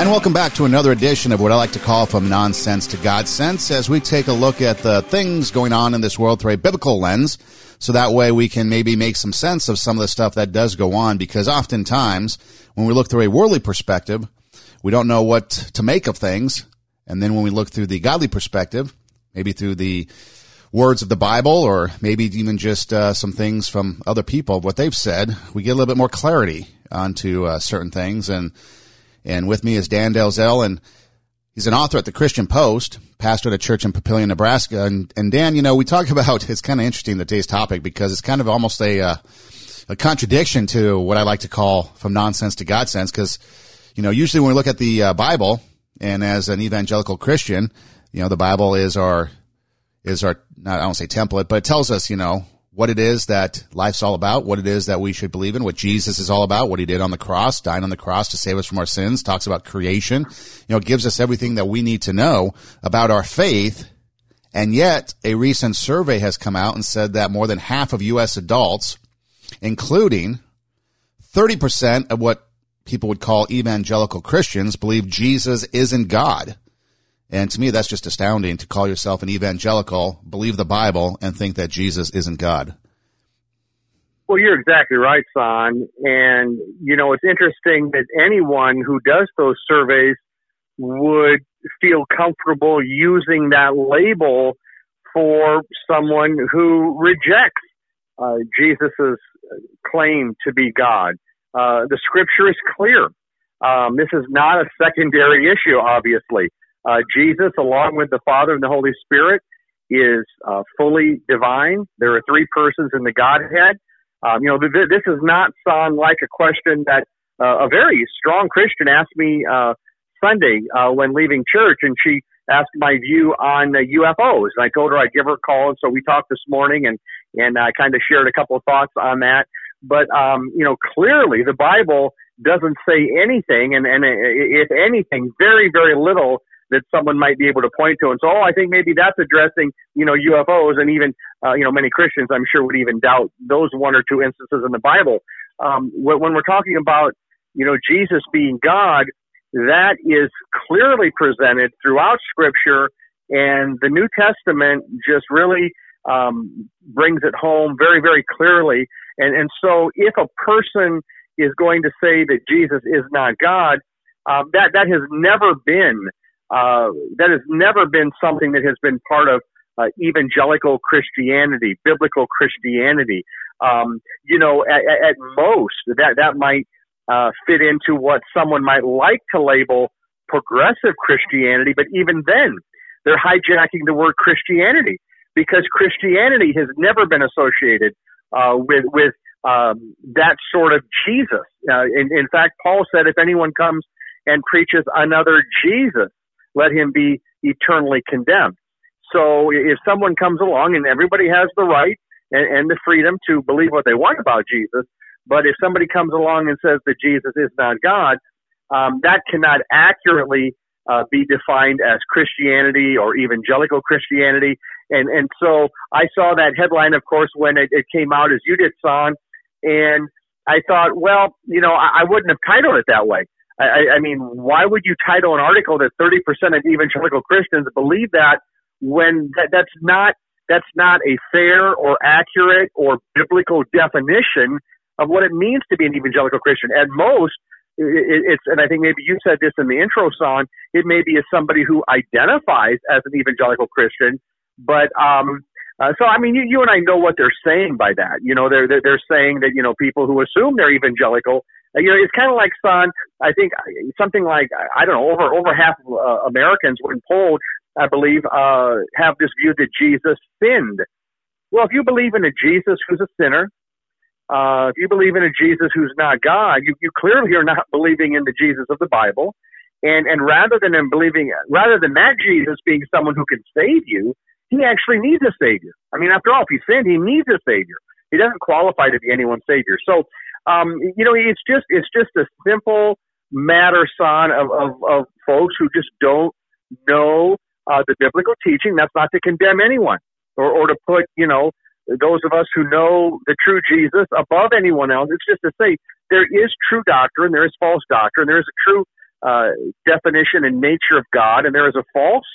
And welcome back to another edition of what I like to call From Nonsense to God Sense as we take a look at the things going on in this world through a biblical lens. So that way we can maybe make some sense of some of the stuff that does go on because oftentimes when we look through a worldly perspective, we don't know what to make of things. And then when we look through the godly perspective, maybe through the words of the Bible or maybe even just uh, some things from other people, what they've said, we get a little bit more clarity onto uh, certain things. And and with me is Dan Delzell, and he's an author at the Christian Post, pastor at a church in Papillion, Nebraska. And, and Dan, you know, we talk about, it's kind of interesting, today's topic, because it's kind of almost a, uh, a contradiction to what I like to call from nonsense to God sense, because, you know, usually when we look at the uh, Bible, and as an evangelical Christian, you know, the Bible is our, is our, not, I don't say template, but it tells us, you know, what it is that life's all about, what it is that we should believe in, what Jesus is all about, what he did on the cross, dying on the cross to save us from our sins, talks about creation, you know, gives us everything that we need to know about our faith. And yet a recent survey has come out and said that more than half of U.S. adults, including 30% of what people would call evangelical Christians, believe Jesus isn't God. And to me, that's just astounding to call yourself an evangelical, believe the Bible, and think that Jesus isn't God. Well, you're exactly right, Son. And, you know, it's interesting that anyone who does those surveys would feel comfortable using that label for someone who rejects uh, Jesus' claim to be God. Uh, the scripture is clear. Um, this is not a secondary issue, obviously. Uh, Jesus, along with the Father and the Holy Spirit, is uh, fully divine. There are three persons in the Godhead. Um, you know, th- this does not sound like a question that uh, a very strong Christian asked me uh, Sunday uh, when leaving church, and she asked my view on uh, UFOs. And I told her I'd give her a call, and so we talked this morning, and and I kind of shared a couple of thoughts on that. But um, you know, clearly the Bible doesn't say anything, and and if anything, very very little that someone might be able to point to. And so, oh, I think maybe that's addressing, you know, UFOs and even, uh, you know, many Christians, I'm sure would even doubt those one or two instances in the Bible. Um, when we're talking about, you know, Jesus being God, that is clearly presented throughout Scripture, and the New Testament just really um, brings it home very, very clearly. And and so, if a person is going to say that Jesus is not God, um, that that has never been uh, that has never been something that has been part of uh, evangelical Christianity, biblical Christianity. Um, you know, at, at, most, that that might uh, fit into what someone might like to label progressive Christianity, but even then, they're hijacking the word Christianity because Christianity has never been associated uh, with with um, that sort of Jesus. Uh, in, in fact, Paul said, if anyone comes and preaches another Jesus, let him be eternally condemned. So if someone comes along and everybody has the right and, and the freedom to believe what they want about Jesus, but if somebody comes along and says that Jesus is not God, um, that cannot accurately uh, be defined as Christianity or evangelical Christianity. And and so I saw that headline, of course, when it, it came out as you did, Son, and I thought, well, you know, I, I wouldn't have titled it that way. I, I mean, why would you title an article that 30% of evangelical Christians believe that when that, that's not that's not a fair or accurate or biblical definition of what it means to be an evangelical Christian. At most, it, it's and I think maybe you said this in the intro song. It may be as somebody who identifies as an evangelical Christian, but um, uh, so I mean, you, you and I know what they're saying by that. You know, they're they're saying that you know people who assume they're evangelical you know, it's kind of like, son, I think something like, I don't know, over, over half of uh, Americans, when polled, I believe, uh, have this view that Jesus sinned. Well, if you believe in a Jesus who's a sinner, uh, if you believe in a Jesus who's not God, you, you clearly are not believing in the Jesus of the Bible. And, and rather than him believing, rather than that Jesus being someone who can save you, he actually needs a savior. I mean, after all, if he sinned, he needs a savior. He doesn't qualify to be anyone's savior. So um, you know, it's just it's just a simple matter, son, of, of, of folks who just don't know uh, the biblical teaching. That's not to condemn anyone or, or to put, you know, those of us who know the true Jesus above anyone else. It's just to say there is true doctrine, there is false doctrine, there is a true uh, definition and nature of God, and there is a false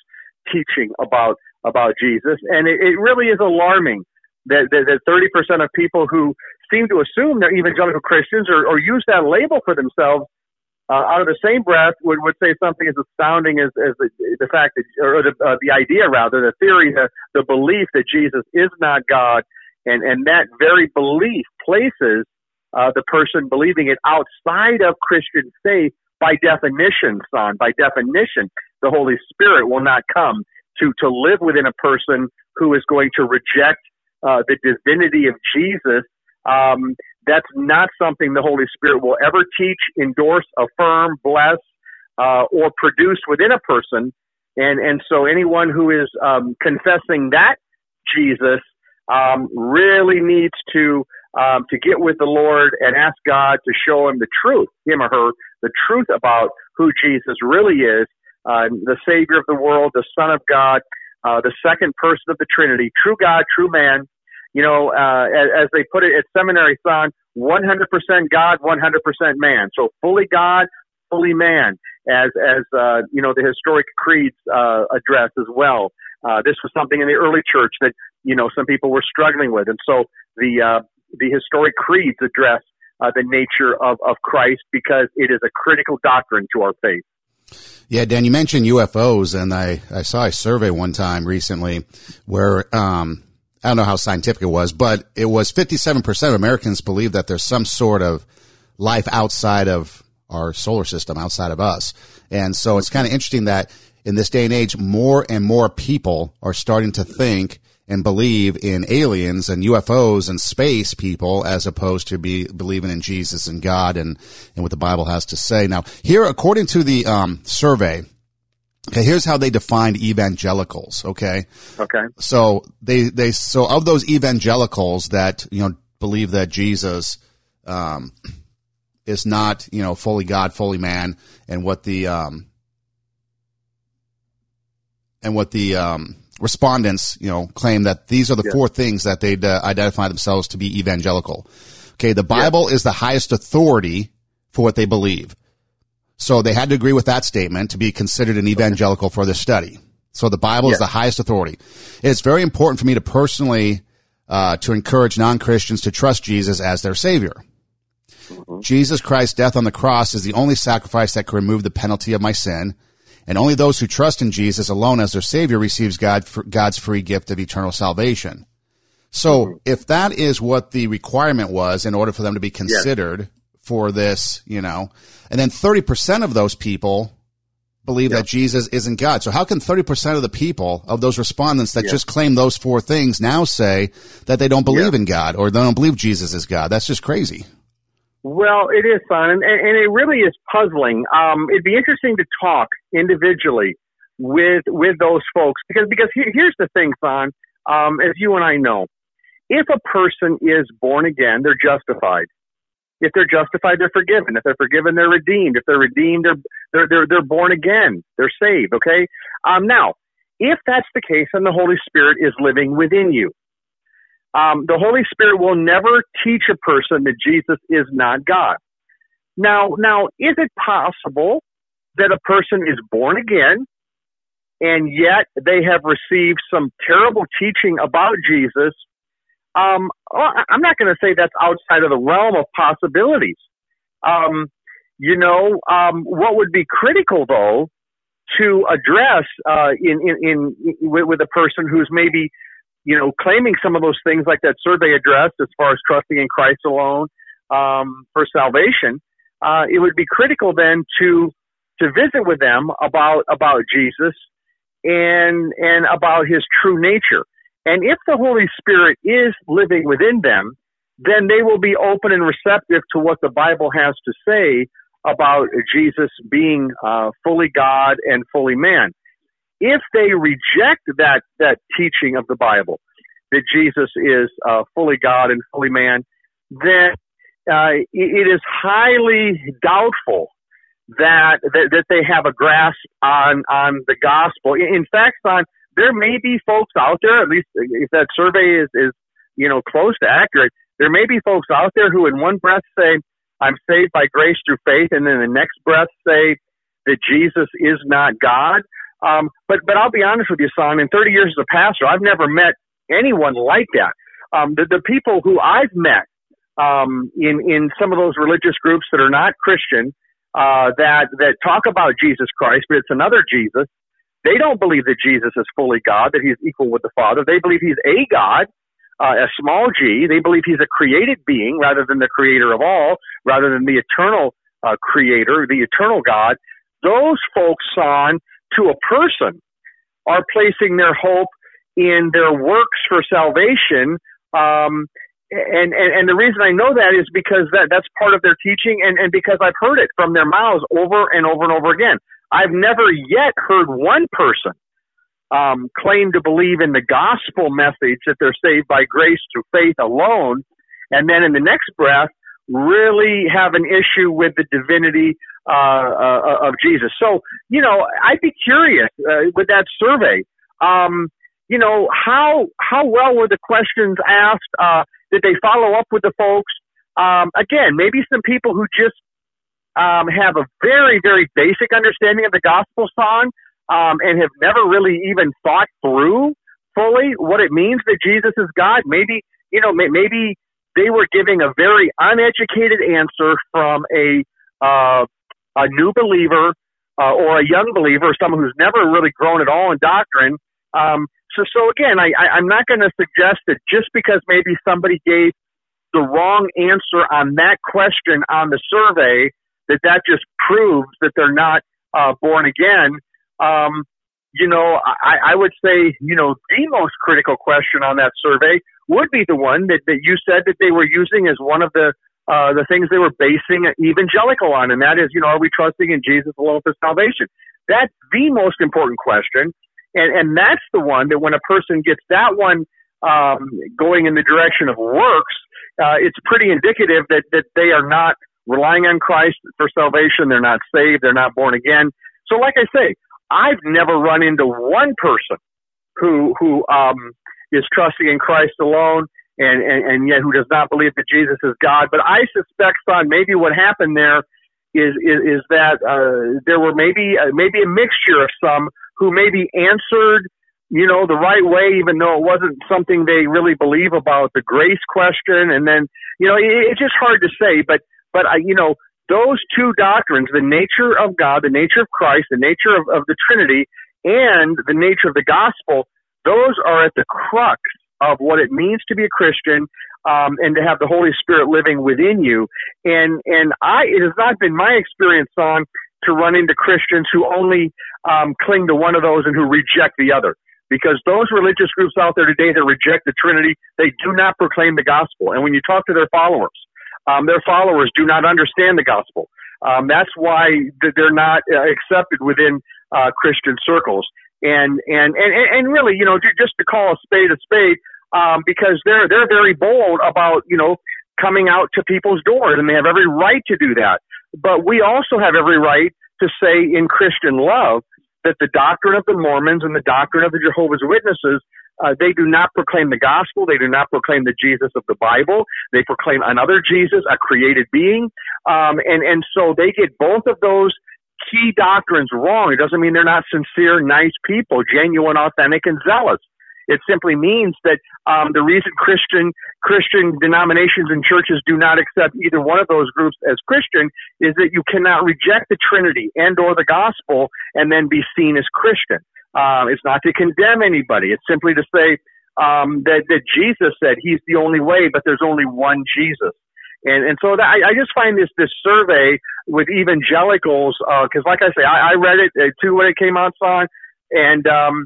teaching about about Jesus, and it, it really is alarming that that thirty percent of people who seem to assume they're evangelical Christians or, or use that label for themselves uh, out of the same breath would, would say something as astounding as, as the, the fact that, or the, uh, the idea rather, the theory, the, the belief that Jesus is not God, and, and that very belief places uh, the person believing it outside of Christian faith by definition, son. By definition, the Holy Spirit will not come to, to live within a person who is going to reject uh, the divinity of Jesus. Um, that's not something the Holy Spirit will ever teach, endorse, affirm, bless, uh, or produce within a person. And, and so anyone who is um, confessing that Jesus um, really needs to um, to get with the Lord and ask God to show him the truth, him or her, the truth about who Jesus really is, uh, the Savior of the world, the Son of God, uh, the second person of the Trinity, true God, true man, you know, uh, as, as they put it at seminary, son, 100% God, 100% man. So fully God, fully man, as as uh, you know the historic creeds uh, address as well. Uh, this was something in the early church that you know some people were struggling with, and so the uh, the historic creeds address uh, the nature of of Christ because it is a critical doctrine to our faith. Yeah, Dan, you mentioned UFOs, and I, I saw a survey one time recently where um, I don't know how scientific it was, but it was 57% of Americans believe that there's some sort of life outside of our solar system, outside of us. And so it's kind of interesting that in this day and age, more and more people are starting to think and believe in aliens and UFOs and space people as opposed to be believing in Jesus and God and, and what the Bible has to say. Now, here, according to the um, survey, Okay, here's how they defined evangelicals. Okay. Okay. So they they so of those evangelicals that you know believe that Jesus um, is not you know fully God, fully man, and what the um, and what the um, respondents you know claim that these are the yeah. four things that they uh, identify themselves to be evangelical. Okay, the Bible yeah. is the highest authority for what they believe. So they had to agree with that statement to be considered an evangelical for this study. So the Bible yes. is the highest authority. It's very important for me to personally uh, to encourage non-Christians to trust Jesus as their Savior. Mm-hmm. Jesus Christ's death on the cross is the only sacrifice that can remove the penalty of my sin, and only those who trust in Jesus alone as their Savior receives God God's free gift of eternal salvation. So, mm-hmm. if that is what the requirement was in order for them to be considered yes. For this, you know, and then 30% of those people believe that Jesus isn't God. So how can 30% of the people of those respondents that just claim those four things now say that they don't believe in God or they don't believe Jesus is God? That's just crazy. Well, it is, son, and, and it really is puzzling. Um, it'd be interesting to talk individually with with those folks because because here's the thing, son. Um, as you and I know, if a person is born again, they're justified. If they're justified, they're forgiven. If they're forgiven, they're redeemed. If they're redeemed, they're they're they're, they're born again. They're saved. Okay. Um, now, if that's the case, then the Holy Spirit is living within you. Um, the Holy Spirit will never teach a person that Jesus is not God. Now, now, is it possible that a person is born again and yet they have received some terrible teaching about Jesus um, I'm not going to say that's outside of the realm of possibilities. Um, you know, um, what would be critical though to address uh, in, in, in with, a person who's maybe you know claiming some of those things like that survey addressed as far as trusting in Christ alone um, for salvation, uh, it would be critical then to to visit with them about about Jesus and and about his true nature. And if the Holy Spirit is living within them, then they will be open and receptive to what the Bible has to say about Jesus being uh, fully God and fully man. If they reject that that teaching of the Bible that Jesus is uh, fully God and fully man, then uh, it is highly doubtful that, that that they have a grasp on on the gospel. In fact, on there may be folks out there, at least if that survey is, is, you know, close to accurate, there may be folks out there who in one breath say, I'm saved by grace through faith, and then the next breath say, that Jesus is not God. Um, but but I'll be honest with you, son. In 30 years as a pastor, I've never met anyone like that. Um, the the people who I've met um, in in some of those religious groups that are not Christian uh, that that talk about Jesus Christ, but it's another Jesus. They don't believe that Jesus is fully God, that he's equal with the Father. They believe he's a God, uh, a small g. They believe he's a created being rather than the creator of all, rather than the eternal uh, creator, the eternal God. Those folks, on to a person, are placing their hope in their works for salvation. Um, and, and, and the reason I know that is because that, that's part of their teaching and, and because I've heard it from their mouths over and over and over again. I've never yet heard one person um, claim to believe in the gospel message that they're saved by grace through faith alone, and then in the next breath really have an issue with the divinity uh, uh, of Jesus. So, you know, I'd be curious uh, with that survey. Um, you know, how how well were the questions asked? Uh, did they follow up with the folks? Um, again, maybe some people who just um, have a very, very basic understanding of the gospel song um, and have never really even thought through fully what it means that Jesus is God. Maybe, you know, maybe they were giving a very uneducated answer from a uh, a new believer uh, or a young believer, someone who's never really grown at all in doctrine. Um, so, so again, I, I, I'm not going to suggest that just because maybe somebody gave the wrong answer on that question on the survey, that that just proves that they're not uh, born again. Um, you know, I, I would say, you know, the most critical question on that survey would be the one that, that you said that they were using as one of the uh, the things they were basing evangelical on, and that is, you know, are we trusting in Jesus alone for salvation? That's the most important question, and and that's the one that when a person gets that one um, going in the direction of works, uh, it's pretty indicative that that they are not relying on Christ for salvation. They're not saved. They're not born again. So, like I say, I've never run into one person who who um, is trusting in Christ alone and, and and yet who does not believe that Jesus is God. But I suspect, son, maybe what happened there is is, is that uh, there were maybe uh, maybe a mixture of some who maybe answered you know, the right way, even though it wasn't something they really believe about the grace question. And then, you know, it, it's just hard to say, but but I, you know, those two doctrines, the nature of God, the nature of Christ, the nature of, of the Trinity, and the nature of the gospel, those are at the crux of what it means to be a Christian um, and to have the Holy Spirit living within you. And and I, it has not been my experience on to run into Christians who only um, cling to one of those and who reject the other. Because those religious groups out there today that reject the Trinity, they do not proclaim the gospel. And when you talk to their followers, um, their followers do not understand the gospel. Um, that's why they're not uh, accepted within uh, Christian circles. And, and and and really, you know, just to call a spade a spade, um, because they're they're very bold about you know coming out to people's doors, and they have every right to do that. But we also have every right to say in Christian love that the doctrine of the Mormons and the doctrine of the Jehovah's Witnesses uh, they do not proclaim the gospel. They do not proclaim the Jesus of the Bible. They proclaim another Jesus, a created being. Um, and, and so they get both of those key doctrines wrong. It doesn't mean they're not sincere, nice people, genuine, authentic, and zealous. It simply means that um, the reason Christian Christian denominations and churches do not accept either one of those groups as Christian is that you cannot reject the Trinity and or the gospel and then be seen as Christian. Um, it's not to condemn anybody. It's simply to say um, that, that Jesus said he's the only way, but there's only one Jesus. And, and so that, I, I just find this, this survey with evangelicals, uh, cause like I say, I, I read it uh, too when it came out, son, and, um,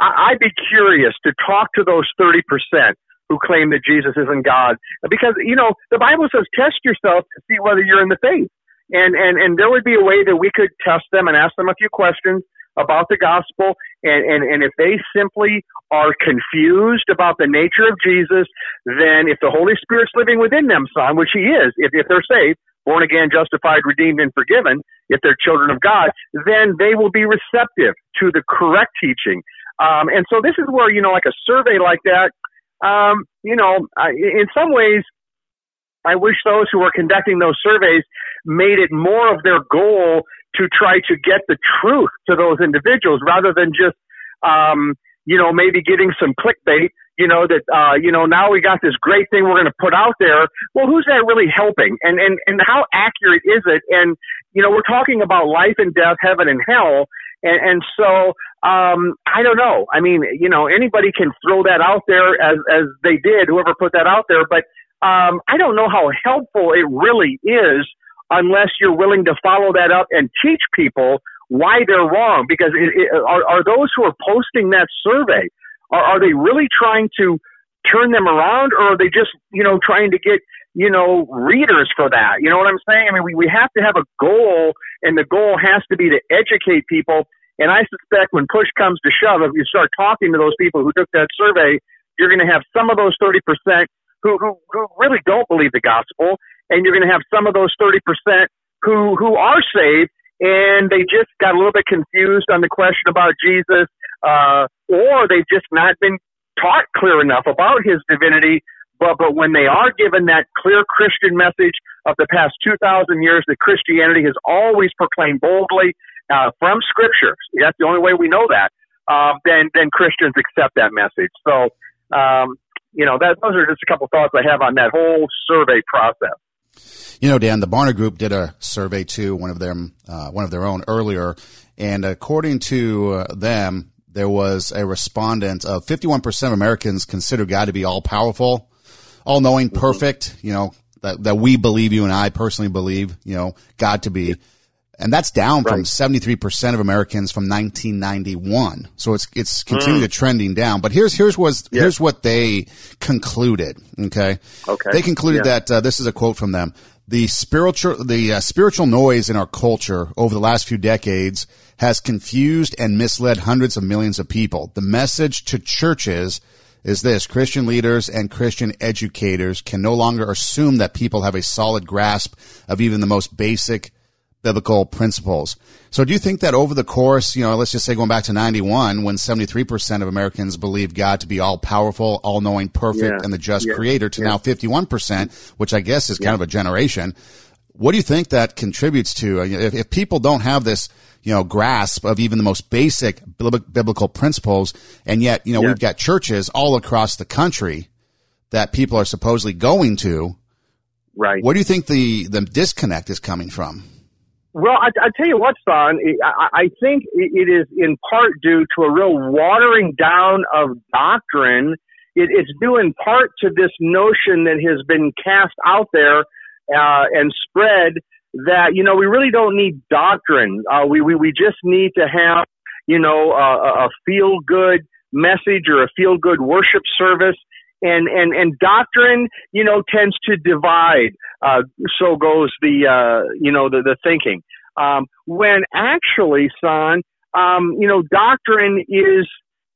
I, I'd be curious to talk to those 30% who claim that Jesus isn't God. Because, you know, the Bible says test yourself to see whether you're in the faith. And, and, and there would be a way that we could test them and ask them a few questions about the gospel, and, and, and if they simply are confused about the nature of Jesus, then if the Holy Spirit's living within them, son, which He is, if, if they're saved, born again, justified, redeemed, and forgiven, if they're children of God, then they will be receptive to the correct teaching. Um, and so this is where, you know, like a survey like that, um, you know, in some ways, I wish those who were conducting those surveys made it more of their goal to try to get the truth to those individuals rather than just, um, you know, maybe getting some clickbait, you know, that, uh, you know, now we got this great thing we're going to put out there. Well, who's that really helping? And, and, and how accurate is it? And, you know, we're talking about life and death, heaven and hell. And, and so, um, I don't know. I mean, you know, anybody can throw that out there as, as they did, whoever put that out there, but, um, I don't know how helpful it really is unless you're willing to follow that up and teach people why they're wrong. Because it, it, are, are those who are posting that survey, are, are they really trying to turn them around or are they just, you know, trying to get, you know, readers for that? You know what I'm saying? I mean, we, we have to have a goal and the goal has to be to educate people. And I suspect when push comes to shove, if you start talking to those people who took that survey, you're going to have some of those 30% who, who, who really don't believe the gospel and you're going to have some of those 30% who, who are saved and they just got a little bit confused on the question about Jesus, uh, or they've just not been taught clear enough about his divinity. But, but when they are given that clear Christian message of the past 2,000 years that Christianity has always proclaimed boldly uh, from Scripture, that's the only way we know that, uh, then, then Christians accept that message. So, um, you know, that, those are just a couple thoughts I have on that whole survey process. You know, Dan, the Barna Group did a survey too, one of them, uh, one of their own earlier, and according to uh, them, there was a respondent of 51% of Americans consider God to be all powerful, all knowing, mm-hmm. perfect. You know that that we believe, you and I personally believe, you know, God to be. And that's down right. from 73% of Americans from 1991. So it's, it's continuing mm. to trending down. But here's, here's was, yeah. here's what they concluded. Okay. Okay. They concluded yeah. that, uh, this is a quote from them. The spiritual, the uh, spiritual noise in our culture over the last few decades has confused and misled hundreds of millions of people. The message to churches is this Christian leaders and Christian educators can no longer assume that people have a solid grasp of even the most basic biblical principles. So do you think that over the course, you know, let's just say going back to 91, when 73% of Americans believe God to be all powerful, all knowing, perfect, yeah. and the just yeah. creator to yeah. now 51%, which I guess is kind of a generation. What do you think that contributes to? If, if people don't have this, you know, grasp of even the most basic biblical principles, and yet, you know, we've got churches all across the country that people are supposedly going to. Right. Where do you think the, the disconnect is coming from? Well, I, I tell you what, son, I, I think it is in part due to a real watering down of doctrine. It, it's due in part to this notion that has been cast out there uh, and spread that you know we really don't need doctrine. Uh, we, we we just need to have you know a, a feel good message or a feel good worship service and and and doctrine you know tends to divide uh, so goes the uh, you know the the thinking. Um, when actually son um, you know doctrine is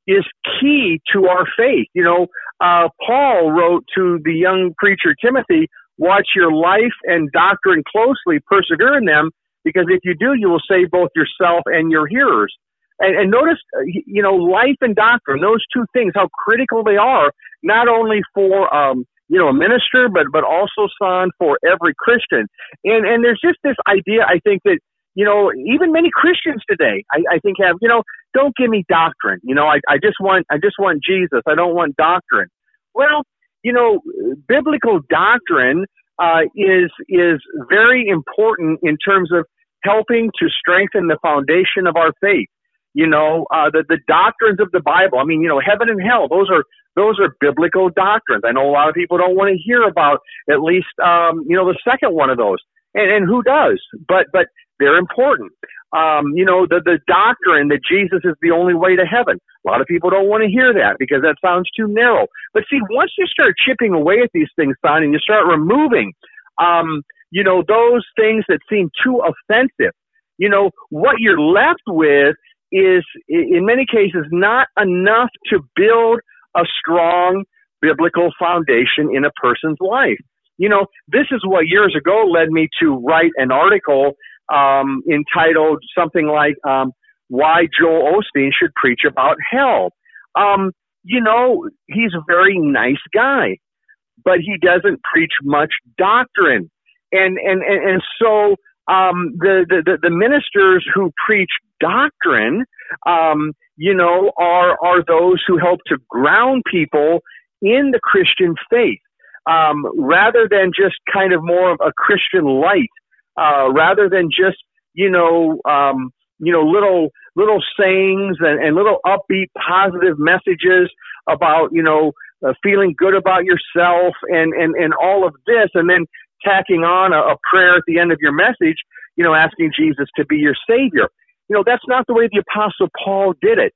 is key to our faith. You know uh, paul wrote to the young preacher timothy watch your life and doctrine closely persevere in them because if you do you will save both yourself and your hearers. And, and notice, uh, you know, life and doctrine, those two things, how critical they are, not only for, um, you know, a minister, but, but also, son, for every Christian. And, and there's just this idea, I think, that, you know, even many Christians today, I, I think have, you know, don't give me doctrine. You know, I, I just want, I just want Jesus. I don't want doctrine. Well, you know, biblical doctrine, uh, is, is very important in terms of helping to strengthen the foundation of our faith you know, uh, the, the doctrines of the Bible. I mean, you know, heaven and hell, those are, those are biblical doctrines. I know a lot of people don't want to hear about at least, um, you know, the second one of those. And, and who does? But, but they're important. Um, you know, the, the doctrine that Jesus is the only way to heaven. A lot of people don't want to hear that because that sounds too narrow. But see, once you start chipping away at these things, son, and you start removing, um, you know, those things that seem too offensive, you know, what you're left with is in many cases not enough to build a strong biblical foundation in a person's life. You know, this is what years ago led me to write an article um, entitled something like um, "Why Joel Osteen Should Preach About Hell." Um, you know, he's a very nice guy, but he doesn't preach much doctrine, and and and, and so um, the, the, the ministers who preach doctrine, um, you know, are, are those who help to ground people in the Christian faith, um, rather than just kind of more of a Christian light, uh, rather than just, you know, um, you know, little, little sayings and, and little upbeat positive messages about, you know, uh, feeling good about yourself and, and, and all of this. And then tacking on a, a prayer at the end of your message, you know, asking Jesus to be your savior. You know, that's not the way the apostle Paul did it.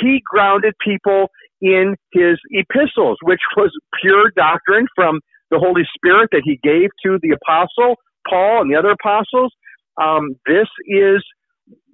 He grounded people in his epistles, which was pure doctrine from the Holy Spirit that he gave to the apostle Paul and the other apostles. Um, this is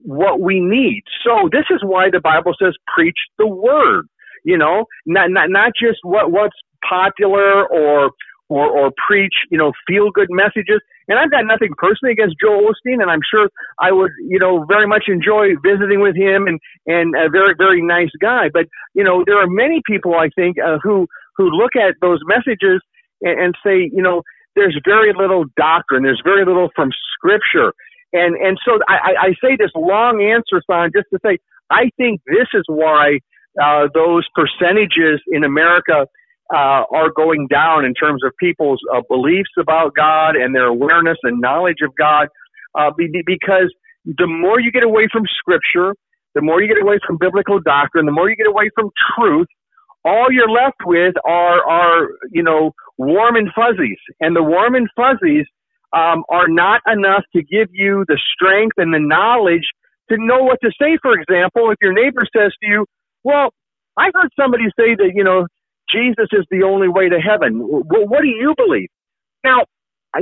what we need. So this is why the Bible says preach the word. You know, not not not just what what's popular or or, or preach, you know, feel good messages. And I've got nothing personally against Joel Osteen, and I'm sure I would, you know, very much enjoy visiting with him and, and a very, very nice guy. But, you know, there are many people, I think, uh, who, who look at those messages and, and say, you know, there's very little doctrine. There's very little from scripture. And, and so I, I say this long answer, Son, just to say, I think this is why, uh, those percentages in America, uh, are going down in terms of people's uh, beliefs about God and their awareness and knowledge of God, uh, because the more you get away from Scripture, the more you get away from biblical doctrine, the more you get away from truth, all you're left with are are you know warm and fuzzies, and the warm and fuzzies um, are not enough to give you the strength and the knowledge to know what to say. For example, if your neighbor says to you, "Well," I heard somebody say that you know Jesus is the only way to heaven. What do you believe? Now,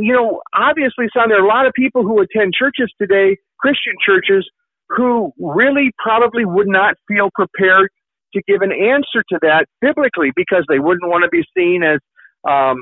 you know, obviously, son, there are a lot of people who attend churches today, Christian churches, who really probably would not feel prepared to give an answer to that biblically because they wouldn't want to be seen as, um,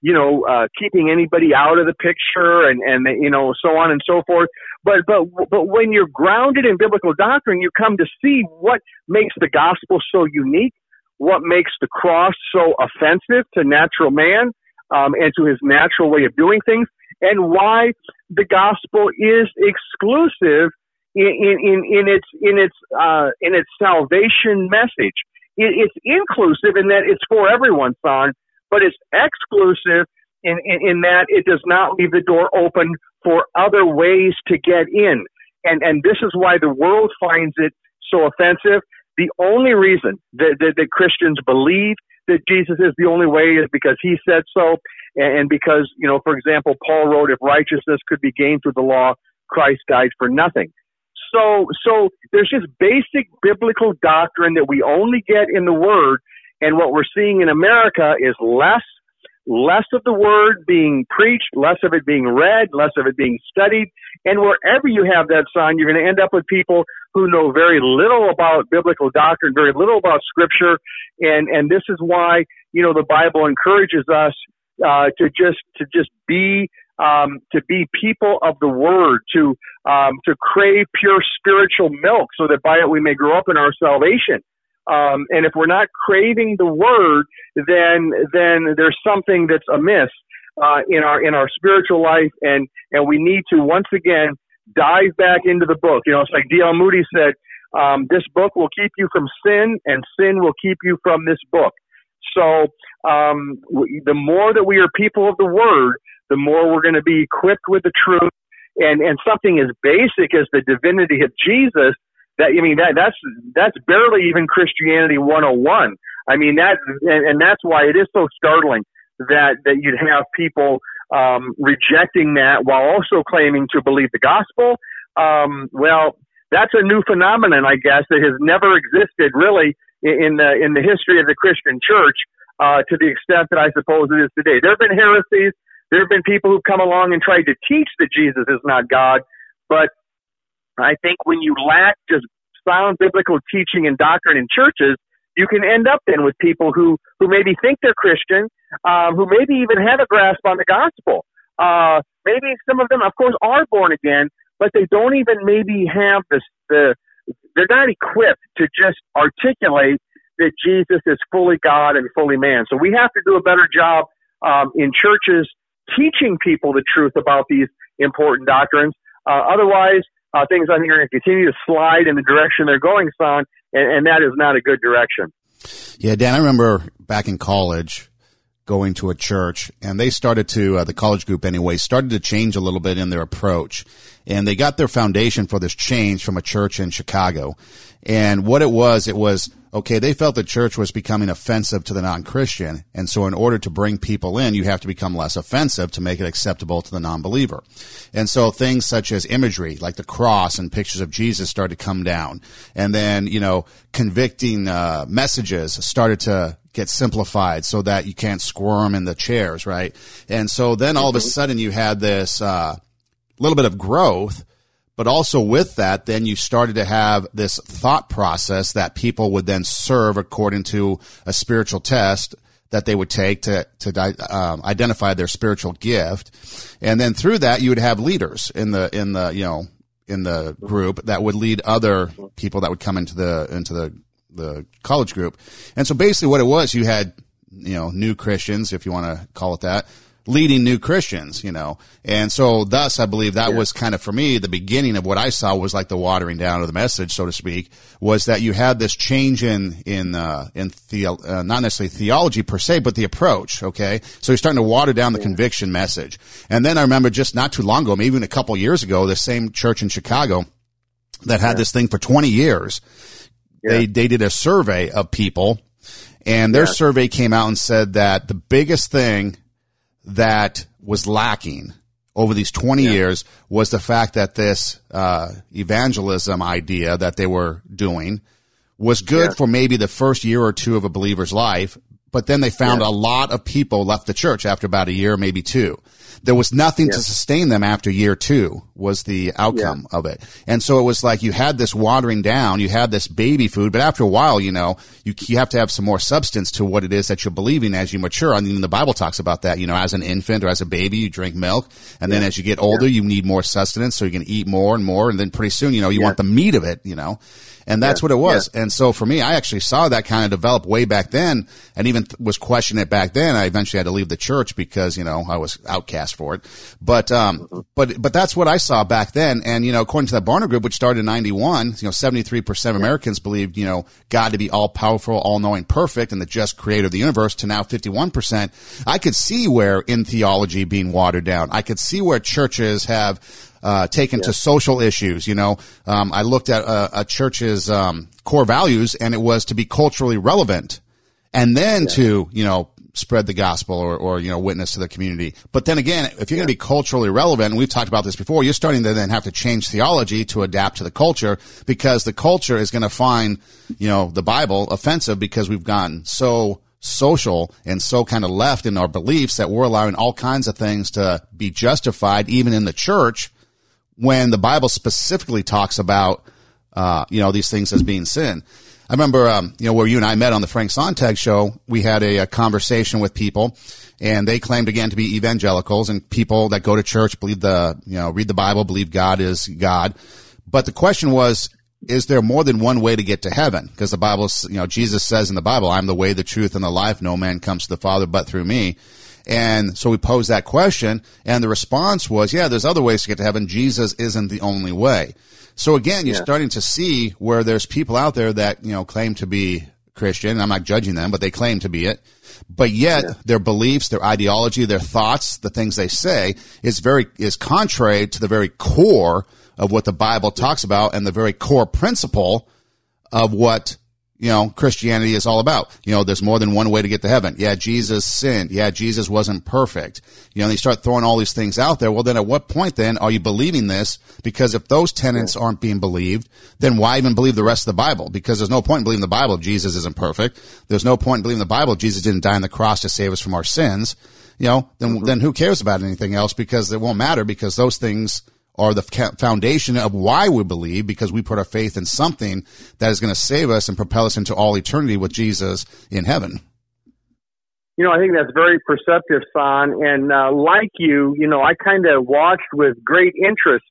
you know, uh, keeping anybody out of the picture and, and, you know, so on and so forth. But, but, but when you're grounded in biblical doctrine, you come to see what makes the gospel so unique what makes the cross so offensive to natural man um, and to his natural way of doing things, and why the gospel is exclusive in, in, in its in its uh, in its salvation message. It, it's inclusive in that it's for everyone, son, but it's exclusive in, in, in that it does not leave the door open for other ways to get in. And and this is why the world finds it so offensive the only reason that, that, that Christians believe that Jesus is the only way is because he said so, and because, you know, for example, Paul wrote, if righteousness could be gained through the law, Christ died for nothing. So, so there's just basic biblical doctrine that we only get in the Word, and what we're seeing in America is less less of the word being preached, less of it being read, less of it being studied. And wherever you have that sign, you're going to end up with people who know very little about biblical doctrine, very little about scripture. And, and this is why, you know, the Bible encourages us, uh, to just, to just be, um, to be people of the word, to, um, to crave pure spiritual milk so that by it we may grow up in our salvation. Um, and if we're not craving the word, then then there's something that's amiss uh, in our in our spiritual life, and and we need to once again dive back into the book. You know, it's like D.L. Moody said, um, "This book will keep you from sin, and sin will keep you from this book." So um, the more that we are people of the word, the more we're going to be equipped with the truth. And, and something as basic as the divinity of Jesus that I mean that that's that's barely even Christianity 101. I mean that and, and that's why it is so startling that that you'd have people um, rejecting that while also claiming to believe the gospel. Um, well, that's a new phenomenon, I guess, that has never existed really in the in the history of the Christian church uh, to the extent that I suppose it is today. There have been heresies. There have been people who've come along and tried to teach that Jesus is not God, but I think when you lack just sound biblical teaching and doctrine in churches, you can end up then with people who, who maybe think they're Christian, um, who maybe even have a grasp on the gospel. Uh, maybe some of them, of course, are born again, but they don't even maybe have this, the, they're not equipped to just articulate that Jesus is fully God and fully man. So we have to do a better job um, in churches teaching people the truth about these important doctrines. Uh, otherwise, uh, things I think are going to continue to slide in the direction they're going, son, and, and that is not a good direction. Yeah, Dan, I remember back in college going to a church and they started to, uh, the college group anyway, started to change a little bit in their approach. And they got their foundation for this change from a church in Chicago. And what it was, it was, okay, they felt the church was becoming offensive to the non-Christian. And so in order to bring people in, you have to become less offensive to make it acceptable to the non-believer. And so things such as imagery, like the cross and pictures of Jesus started to come down. And then, you know, convicting, uh, messages started to get simplified so that you can't squirm in the chairs, right? And so then all of a mm-hmm. sudden you had this uh, little bit of growth, but also with that, then you started to have this thought process that people would then serve according to a spiritual test that they would take to to um, identify their spiritual gift, and then through that you would have leaders in the in the you know in the group that would lead other people that would come into the into the the college group. And so basically what it was, you had, you know, new Christians, if you want to call it that, leading new Christians, you know. And so thus I believe that yeah. was kind of for me the beginning of what I saw was like the watering down of the message, so to speak, was that you had this change in in uh in the uh, not necessarily theology per se, but the approach, okay? So you're starting to water down the yeah. conviction message. And then I remember just not too long ago, maybe even a couple years ago, the same church in Chicago that had yeah. this thing for 20 years yeah. They they did a survey of people, and their survey came out and said that the biggest thing that was lacking over these 20 yeah. years was the fact that this uh, evangelism idea that they were doing was good yeah. for maybe the first year or two of a believer's life, but then they found yeah. a lot of people left the church after about a year, maybe two. There was nothing yeah. to sustain them after year two was the outcome yeah. of it. And so it was like you had this watering down, you had this baby food, but after a while, you know, you, you have to have some more substance to what it is that you're believing as you mature. I mean, the Bible talks about that, you know, as an infant or as a baby, you drink milk. And then as you get older, you need more sustenance. So you can eat more and more. And then pretty soon, you know, you want the meat of it, you know. And that's yeah, what it was. Yeah. And so for me, I actually saw that kind of develop way back then and even th- was questioning it back then. I eventually had to leave the church because, you know, I was outcast for it. But, um, mm-hmm. but, but that's what I saw back then. And, you know, according to that Barna group, which started in 91, you know, 73% of Americans believed, you know, God to be all powerful, all knowing, perfect, and the just creator of the universe to now 51%. I could see where in theology being watered down. I could see where churches have uh, taken yeah. to social issues. You know, um, I looked at a, a church's um, core values, and it was to be culturally relevant, and then yeah. to you know spread the gospel or, or you know witness to the community. But then again, if you're yeah. going to be culturally relevant, and we've talked about this before, you're starting to then have to change theology to adapt to the culture because the culture is going to find you know the Bible offensive because we've gotten so social and so kind of left in our beliefs that we're allowing all kinds of things to be justified even in the church when the Bible specifically talks about, uh, you know, these things as being sin. I remember, um, you know, where you and I met on the Frank Sontag show, we had a, a, conversation with people and they claimed again to be evangelicals and people that go to church, believe the, you know, read the Bible, believe God is God. But the question was, is there more than one way to get to heaven? Because the Bible, you know, Jesus says in the Bible, I'm the way, the truth, and the life. No man comes to the Father but through me. And so we posed that question, and the response was, yeah, there's other ways to get to heaven. Jesus isn't the only way. So again, you're yeah. starting to see where there's people out there that, you know, claim to be Christian. I'm not judging them, but they claim to be it. But yet yeah. their beliefs, their ideology, their thoughts, the things they say is very, is contrary to the very core of what the Bible talks about and the very core principle of what you know, Christianity is all about. You know, there's more than one way to get to heaven. Yeah, Jesus sinned. Yeah, Jesus wasn't perfect. You know, you start throwing all these things out there. Well, then at what point then are you believing this? Because if those tenets aren't being believed, then why even believe the rest of the Bible? Because there's no point in believing the Bible if Jesus isn't perfect. There's no point in believing the Bible if Jesus didn't die on the cross to save us from our sins. You know, then, mm-hmm. then who cares about anything else? Because it won't matter because those things are the foundation of why we believe because we put our faith in something that is going to save us and propel us into all eternity with Jesus in heaven. You know, I think that's very perceptive, Son. And uh, like you, you know, I kind of watched with great interest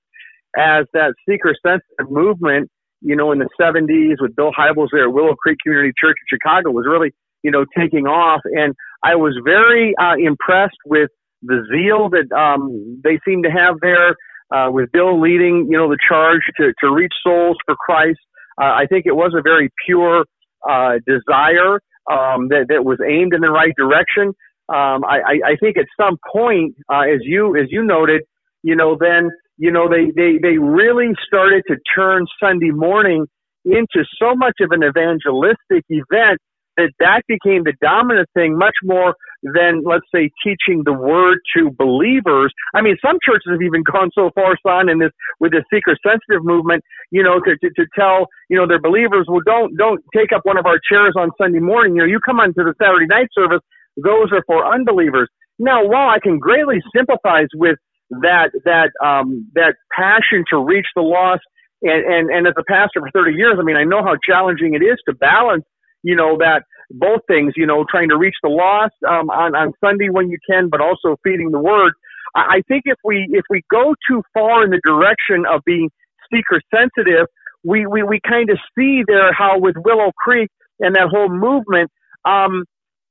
as that seeker sensitive movement, you know, in the 70s with Bill Hybels there at Willow Creek Community Church in Chicago was really, you know, taking off. And I was very uh, impressed with the zeal that um, they seem to have there, uh, with Bill leading, you know, the charge to, to reach souls for Christ. Uh, I think it was a very pure uh, desire um, that, that was aimed in the right direction. Um, I, I think at some point, uh, as you as you noted, you know, then you know they, they they really started to turn Sunday morning into so much of an evangelistic event that that became the dominant thing much more than, let's say, teaching the word to believers. I mean, some churches have even gone so far, son, in this, with the seeker sensitive movement, you know, to, to, to tell, you know, their believers, well, don't, don't take up one of our chairs on Sunday morning. You know, you come onto the Saturday night service. Those are for unbelievers. Now, while I can greatly sympathize with that, that, um, that passion to reach the lost, and, and, and as a pastor for 30 years, I mean, I know how challenging it is to balance you know, that both things, you know, trying to reach the lost um, on, on Sunday when you can, but also feeding the word. I think if we if we go too far in the direction of being seeker sensitive, we, we, we kind of see there how with Willow Creek and that whole movement, um,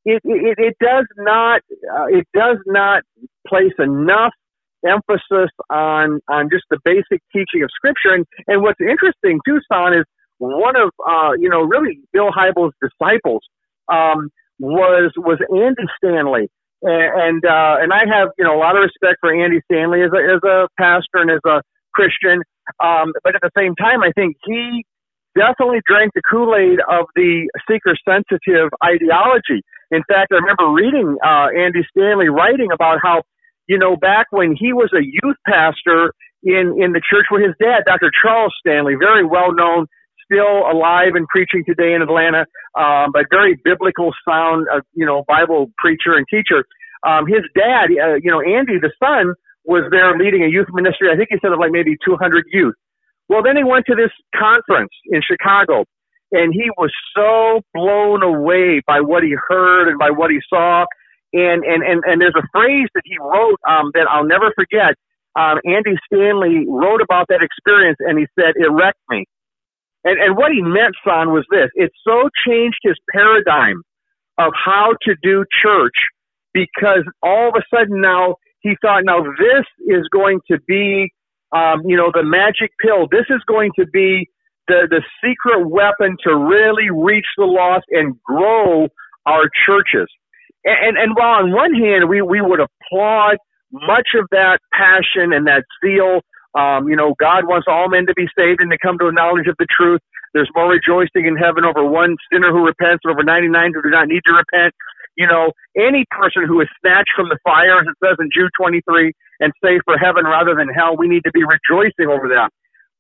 it, it, it does not uh, it does not place enough emphasis on on just the basic teaching of Scripture. And and what's interesting too, Son, is one of uh, you know really Bill Hybels' disciples um, was was Andy Stanley, and and, uh, and I have you know a lot of respect for Andy Stanley as a as a pastor and as a Christian, um, but at the same time, I think he definitely drank the Kool Aid of the seeker sensitive ideology. In fact, I remember reading uh, Andy Stanley writing about how you know back when he was a youth pastor in in the church where his dad, Dr. Charles Stanley, very well known still alive and preaching today in Atlanta, um, but very biblical sound, uh, you know, Bible preacher and teacher. Um, his dad, uh, you know, Andy, the son, was there leading a youth ministry. I think he said of like maybe 200 youth. Well, then he went to this conference in Chicago, and he was so blown away by what he heard and by what he saw. And and and, and there's a phrase that he wrote um, that I'll never forget. Um, Andy Stanley wrote about that experience, and he said, "It wrecked me." And, and what he meant, son, was this. It so changed his paradigm of how to do church because all of a sudden now he thought, now this is going to be, um, you know, the magic pill. This is going to be the, the secret weapon to really reach the lost and grow our churches. And, and, and while on one hand we, we would applaud much of that passion and that zeal um, you know, God wants all men to be saved and to come to a knowledge of the truth. There's more rejoicing in heaven over one sinner who repents than over 99 who do not need to repent. You know, any person who is snatched from the fire, as it says in Jude 23, and saved for heaven rather than hell, we need to be rejoicing over that.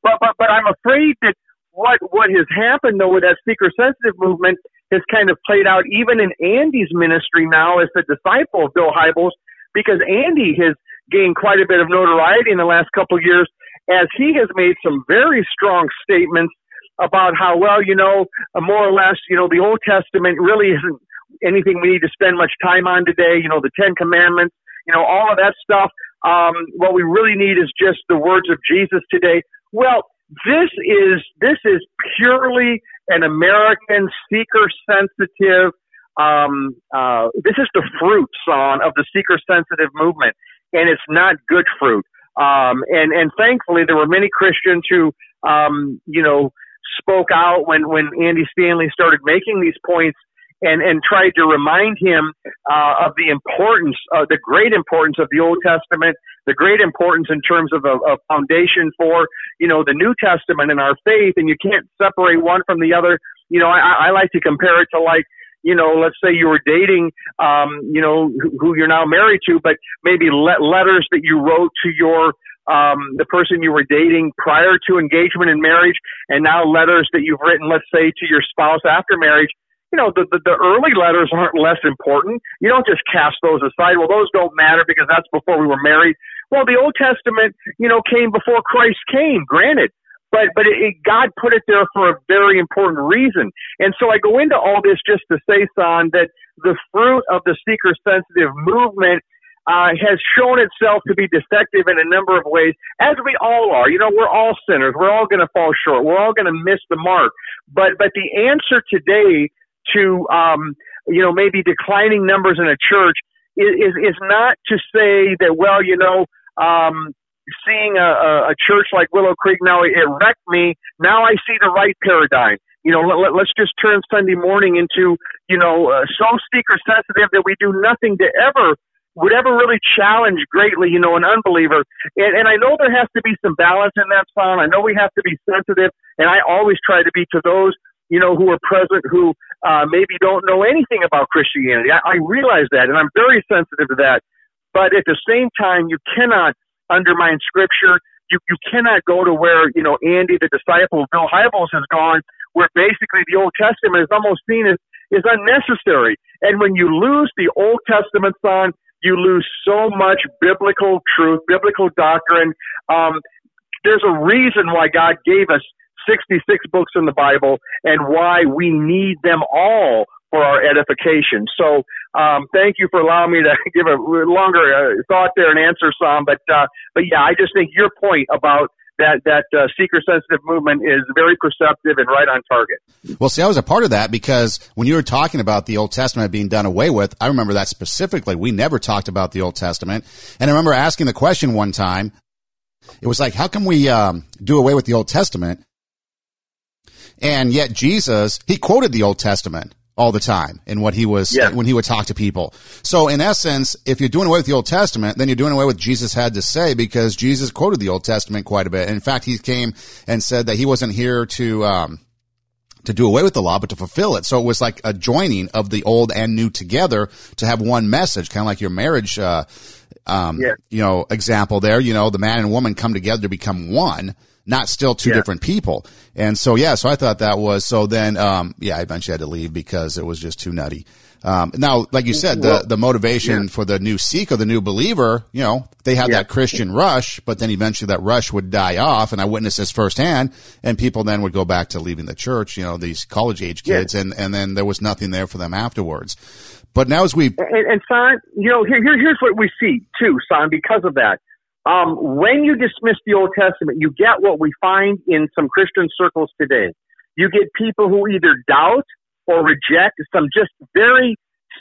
But, but, but I'm afraid that what, what has happened though with that seeker sensitive movement has kind of played out even in Andy's ministry now as the disciple of Bill Hybels, because Andy has gained quite a bit of notoriety in the last couple of years as he has made some very strong statements about how, well, you know, more or less, you know, the Old Testament really isn't anything we need to spend much time on today. You know, the Ten Commandments, you know, all of that stuff. Um, what we really need is just the words of Jesus today. Well, this is this is purely an American seeker sensitive. Um, uh, this is the fruit, son, of the seeker sensitive movement and it's not good fruit. Um, and and thankfully, there were many Christians who, um, you know, spoke out when when Andy Stanley started making these points and and tried to remind him uh, of the importance, uh, the great importance of the Old Testament, the great importance in terms of a, a foundation for you know the New Testament and our faith, and you can't separate one from the other. You know, I, I like to compare it to like you know, let's say you were dating, um, you know, who you're now married to, but maybe le- letters that you wrote to your, um, the person you were dating prior to engagement and marriage, and now letters that you've written, let's say, to your spouse after marriage. You know, the, the, the early letters aren't less important. You don't just cast those aside. Well, those don't matter because that's before we were married. Well, the Old Testament, you know, came before Christ came, granted but but it, it, God put it there for a very important reason. And so I go into all this just to say, Son, that the fruit of the seeker sensitive movement uh, has shown itself to be defective in a number of ways, as we all are. You know, we're all sinners. We're all going to fall short. We're all going to miss the mark. But but the answer today to um, you know maybe declining numbers in a church is is not to say that well, you know, um, seeing a, a church like Willow Creek now it wrecked me. Now I see the right paradigm. You know, let, let's just turn Sunday morning into you know uh, so seeker sensitive that we do nothing to ever would ever really challenge greatly, you know, an unbeliever. And, and I know there has to be some balance in that sound. I know we have to be sensitive, and I always try to be to those, you know, who are present who uh, maybe don't know anything about Christianity. I, I realize that, and I'm very sensitive to that. But at the same time, you cannot undermine Scripture. You you cannot go to where you know Andy, the disciple of Bill Hybels, has gone, where basically the Old Testament is almost seen as is unnecessary. And when you lose the Old Testament son, you lose so much biblical truth, biblical doctrine. Um, there's a reason why God gave us 66 books in the Bible and why we need them all for our edification. So, um, thank you for allowing me to give a longer uh, thought there and answer some. But, uh, but yeah, I just think your point about that that uh, seeker sensitive movement is very perceptive and right on target. Well, see, I was a part of that because when you were talking about the Old Testament being done away with, I remember that specifically. We never talked about the Old Testament, and I remember asking the question one time. It was like, how can we um, do away with the Old Testament? And yet Jesus, he quoted the Old Testament all the time in what he was yeah. when he would talk to people. So in essence, if you're doing away with the Old Testament, then you're doing away with Jesus had to say because Jesus quoted the Old Testament quite a bit. In fact, he came and said that he wasn't here to um, to do away with the law, but to fulfill it. So it was like a joining of the old and new together to have one message, kind of like your marriage, uh, um, yeah. you know, example there. You know, the man and woman come together to become one not still two yeah. different people. And so, yeah, so I thought that was, so then, um, yeah, I eventually had to leave because it was just too nutty. Um, now, like you said, the, the motivation yeah. for the new seeker, the new believer, you know, they had yeah. that Christian rush, but then eventually that rush would die off. And I witnessed this firsthand and people then would go back to leaving the church, you know, these college age kids and, and then there was nothing there for them afterwards. But now as we, and, and son, you know, here, here, here's what we see too, son, because of that. Um, when you dismiss the Old Testament, you get what we find in some Christian circles today. You get people who either doubt or reject some just very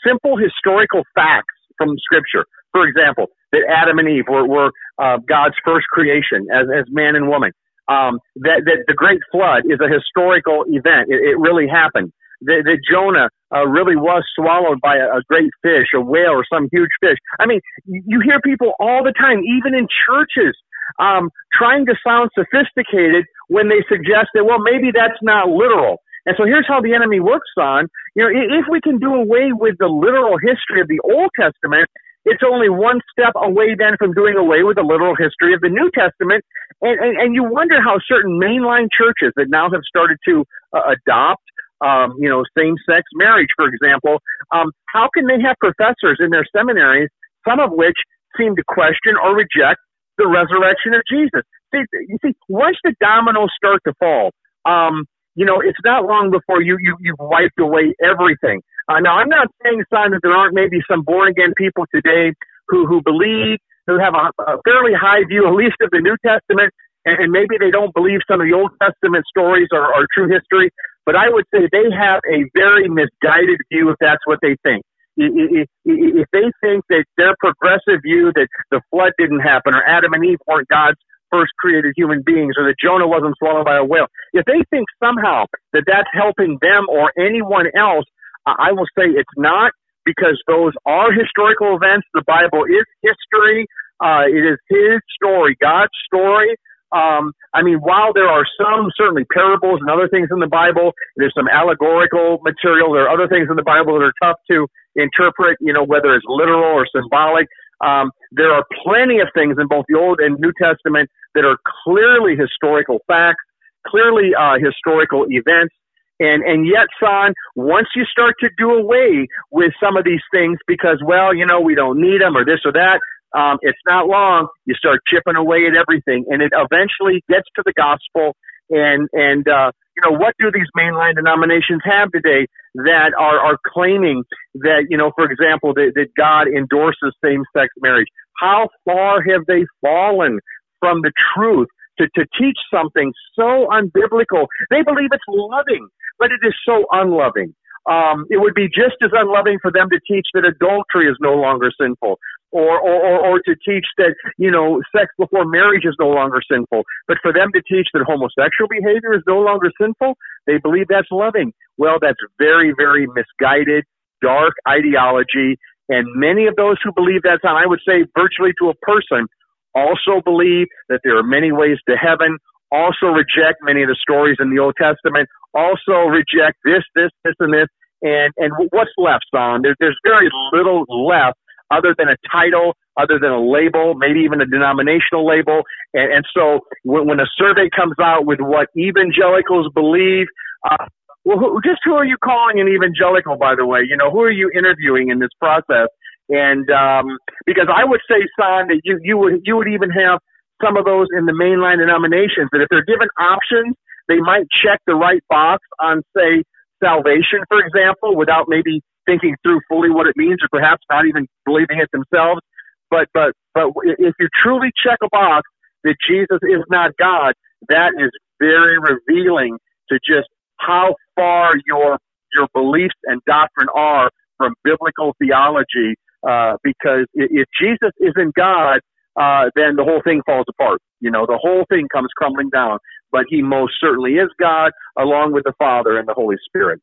simple historical facts from Scripture. For example, that Adam and Eve were, were uh, God's first creation as, as man and woman. Um, that, that the Great Flood is a historical event. It, it really happened that, that Jonah uh, really was swallowed by a, a great fish, a whale, or some huge fish. I mean, you hear people all the time, even in churches, um, trying to sound sophisticated when they suggest that, well, maybe that's not literal. And so here's how the enemy works on. You know, if we can do away with the literal history of the Old Testament, it's only one step away then from doing away with the literal history of the New Testament. And, and, and you wonder how certain mainline churches that now have started to uh, adopt um, you know, same-sex marriage, for example. Um, how can they have professors in their seminaries, some of which seem to question or reject the resurrection of Jesus? See, you see, once the dominoes start to fall, um, you know, it's not long before you, you you've wiped away everything. Uh, now, I'm not saying, son, that there aren't maybe some born again people today who who believe, who have a, a fairly high view, at least of the New Testament, and, and maybe they don't believe some of the Old Testament stories are, are true history. But I would say they have a very misguided view if that's what they think. If they think that their progressive view that the flood didn't happen or Adam and Eve weren't God's first created human beings or that Jonah wasn't swallowed by a whale, if they think somehow that that's helping them or anyone else, I will say it's not because those are historical events. The Bible is history. Uh, it is His story, God's story. Um, I mean, while there are some certainly parables and other things in the Bible, there's some allegorical material. There are other things in the Bible that are tough to interpret, you know, whether it's literal or symbolic. Um, there are plenty of things in both the Old and New Testament that are clearly historical facts, clearly uh, historical events. And, and yet, son, once you start to do away with some of these things because, well, you know, we don't need them or this or that, um, it's not long. You start chipping away at everything, and it eventually gets to the gospel. And and uh, you know what do these mainline denominations have today that are are claiming that you know, for example, that, that God endorses same-sex marriage? How far have they fallen from the truth to, to teach something so unbiblical? They believe it's loving, but it is so unloving. um, it would be just as unloving for them to teach that adultery is no longer sinful. Or, or, or, to teach that, you know, sex before marriage is no longer sinful. But for them to teach that homosexual behavior is no longer sinful, they believe that's loving. Well, that's very, very misguided, dark ideology. And many of those who believe that's on, I would say virtually to a person, also believe that there are many ways to heaven, also reject many of the stories in the Old Testament, also reject this, this, this, and this. And, and what's left, son? There, there's very little left other than a title, other than a label, maybe even a denominational label. And, and so when, when a survey comes out with what evangelicals believe, uh, well, who, just who are you calling an evangelical, by the way? You know, who are you interviewing in this process? And um, because I would say, son, that you you would you would even have some of those in the mainline denominations that if they're given options, they might check the right box on, say, salvation, for example, without maybe thinking through fully what it means, or perhaps not even believing it themselves. But but but if you truly check a box that Jesus is not God, that is very revealing to just how far your your beliefs and doctrine are from biblical theology. Uh, because if Jesus isn't God, uh, then the whole thing falls apart. You know, the whole thing comes crumbling down. But he most certainly is God, along with the Father and the Holy Spirit.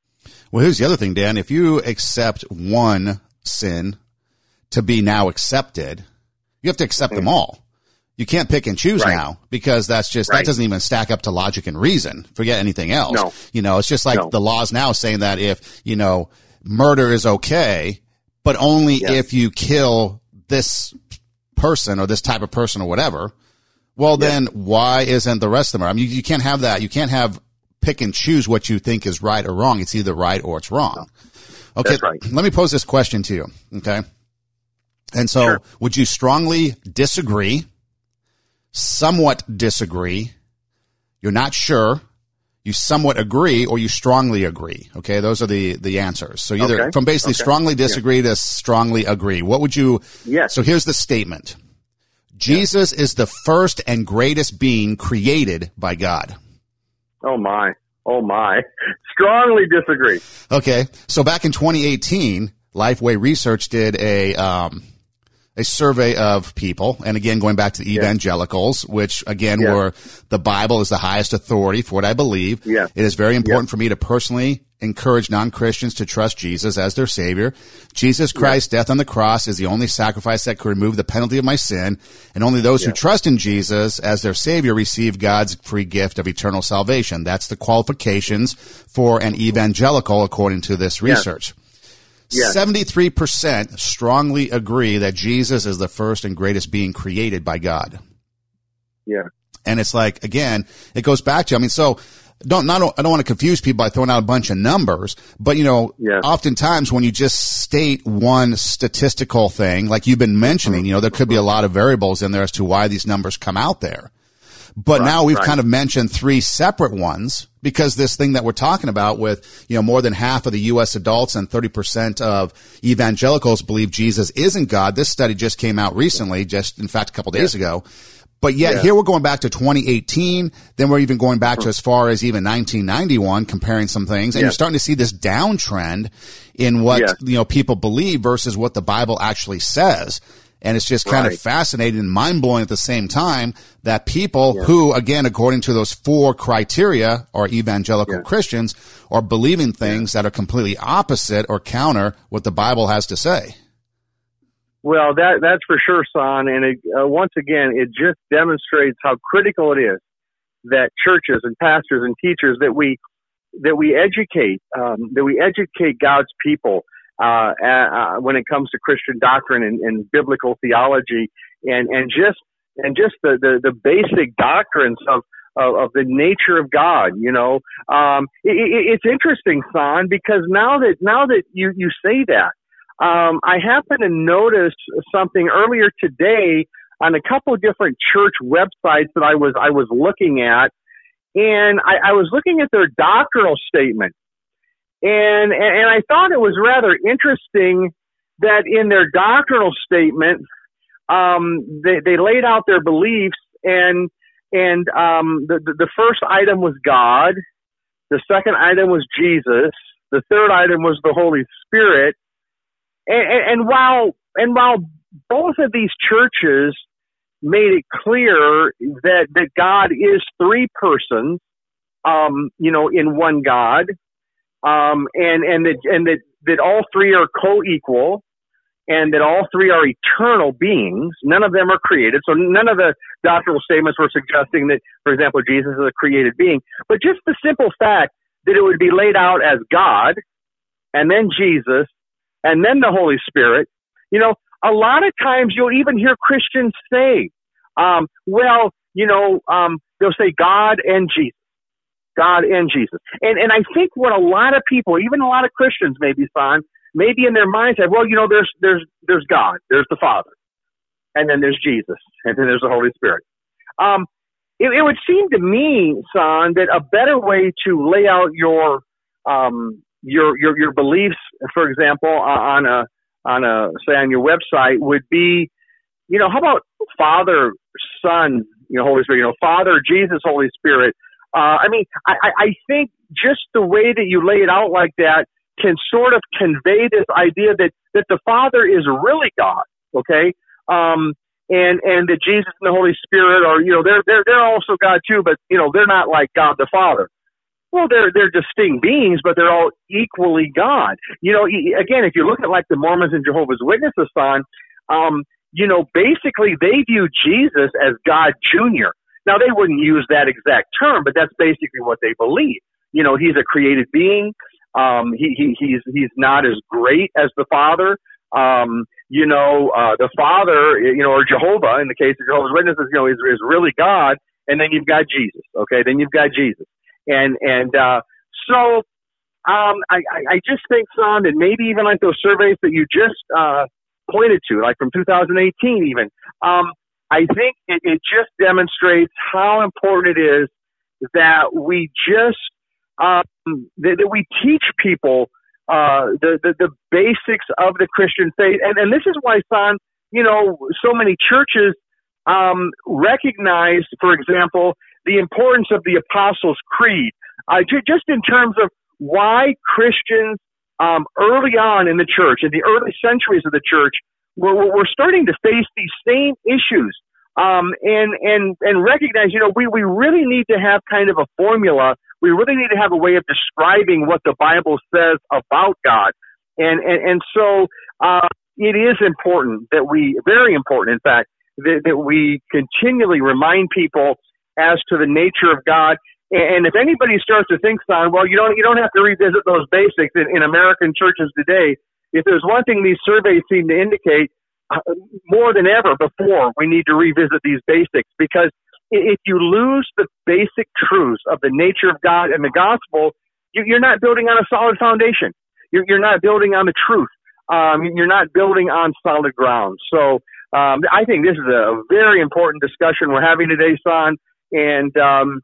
Well, here's the other thing, Dan. If you accept one sin to be now accepted, you have to accept them mm. all. You can't pick and choose right. now because that's just right. that doesn't even stack up to logic and reason. Forget anything else. No. You know, it's just like no. the laws now saying that if, you know, murder is okay, but only yeah. if you kill this person or this type of person or whatever. Well, yeah. then why isn't the rest of them? I mean, you, you, can't have that. You can't have pick and choose what you think is right or wrong. It's either right or it's wrong. Okay. Right. Let me pose this question to you. Okay. And so sure. would you strongly disagree, somewhat disagree, you're not sure, you somewhat agree or you strongly agree. Okay, those are the the answers. So either okay. from basically okay. strongly disagree yeah. to strongly agree. What would you? Yes. So here's the statement: Jesus is the first and greatest being created by God. Oh my! Oh my! Strongly disagree. Okay, so back in 2018, Lifeway Research did a um, a survey of people, and again, going back to the evangelicals, yeah. which again yeah. were the Bible is the highest authority for what I believe. Yeah. It is very important for me to personally encourage non-Christians to trust Jesus as their savior. Jesus Christ's death on the cross is the only sacrifice that could remove the penalty of my sin, and only those who trust in Jesus as their savior receive God's free gift of eternal salvation. That's the qualifications for an evangelical according to this research. Seventy-three percent strongly agree that Jesus is the first and greatest being created by God. Yeah, and it's like again, it goes back to I mean, so don't not I don't want to confuse people by throwing out a bunch of numbers, but you know, yeah. oftentimes when you just state one statistical thing, like you've been mentioning, uh-huh. you know, there could be a lot of variables in there as to why these numbers come out there. But right, now we've right. kind of mentioned three separate ones because this thing that we're talking about with, you know, more than half of the U.S. adults and 30% of evangelicals believe Jesus isn't God. This study just came out recently, just in fact, a couple days yeah. ago. But yet yeah. here we're going back to 2018. Then we're even going back to as far as even 1991, comparing some things. And yeah. you're starting to see this downtrend in what, yeah. you know, people believe versus what the Bible actually says. And it's just kind right. of fascinating and mind blowing at the same time that people yeah. who, again, according to those four criteria are evangelical yeah. Christians are believing things yeah. that are completely opposite or counter what the Bible has to say. Well, that that's for sure, son. And it, uh, once again, it just demonstrates how critical it is that churches and pastors and teachers that we that we educate um, that we educate God's people uh, uh, when it comes to Christian doctrine and, and biblical theology, and and just and just the the, the basic doctrines of, of. Of, the nature of God, you know, um, it, it, it's interesting, Son, because now that now that you you say that, um, I happen to notice something earlier today on a couple of different church websites that I was I was looking at, and I, I was looking at their doctrinal statement, and, and I thought it was rather interesting that in their doctrinal statement, um, they, they laid out their beliefs and, and, um, the, the first item was God. The second item was Jesus. The third item was the Holy Spirit. And, and, and while and while both of these churches made it clear that that God is three persons, um, you know, in one God, um, and and that and that that all three are co-equal, and that all three are eternal beings. None of them are created. So none of the doctrinal statements were suggesting that, for example, Jesus is a created being, but just the simple fact that it would be laid out as God, and then Jesus, and then the Holy Spirit. You know, a lot of times you'll even hear Christians say, um, well, you know, um, they'll say God and Jesus. God and Jesus. And and I think what a lot of people, even a lot of Christians maybe, son, maybe in their minds say, well, you know, there's there's there's God, there's the Father, and then there's Jesus, and then there's the Holy Spirit. Um, it, it would seem to me, son, that a better way to lay out your um, your your your beliefs, for example, on a on a say on your website would be, you know, how about Father, Son, you know, Holy Spirit, you know, Father, Jesus, Holy Spirit. Uh, I mean, I, I think just the way that you lay it out like that can sort of convey this idea that that the Father is really God. Okay, um, and and that Jesus and the Holy Spirit are you know they're they're they're also God too, but you know they're not like God the Father. Well, they're they're distinct beings, but they're all equally God. You know, again, if you look at like the Mormons and Jehovah's Witnesses, on, um, you know, basically they view Jesus as God Junior. Now they wouldn't use that exact term, but that's basically what they believe. You know, he's a created being. Um, he, he he's he's not as great as the Father. Um, you know, uh, the Father, you know, or Jehovah in the case of Jehovah's Witnesses, you know, is is really God. And then you've got Jesus. Okay, then you've got Jesus and and uh, so um, I, I just think, son, and maybe even like those surveys that you just uh, pointed to, like from 2018, even. Um, I think it, it just demonstrates how important it is that we just um, that, that we teach people uh, the, the the basics of the Christian faith, and and this is why, son, you know, so many churches um, recognize, for example, the importance of the Apostles' Creed, uh, just in terms of why Christians um, early on in the church, in the early centuries of the church, were, were starting to face these same issues um, and and and recognize, you know, we we really need to have kind of a formula. We really need to have a way of describing what the Bible says about God, and and and so uh, it is important that we, very important, in fact, that, that we continually remind people as to the nature of God. And if anybody starts to think, son, well, you don't you don't have to revisit those basics in, in American churches today. If there's one thing these surveys seem to indicate, uh, more than ever before, we need to revisit these basics because if you lose the basic truths of the nature of God and the gospel, you're not building on a solid foundation. You're not building on the truth. Um, you're not building on solid ground. So um, I think this is a very important discussion we're having today, son and um,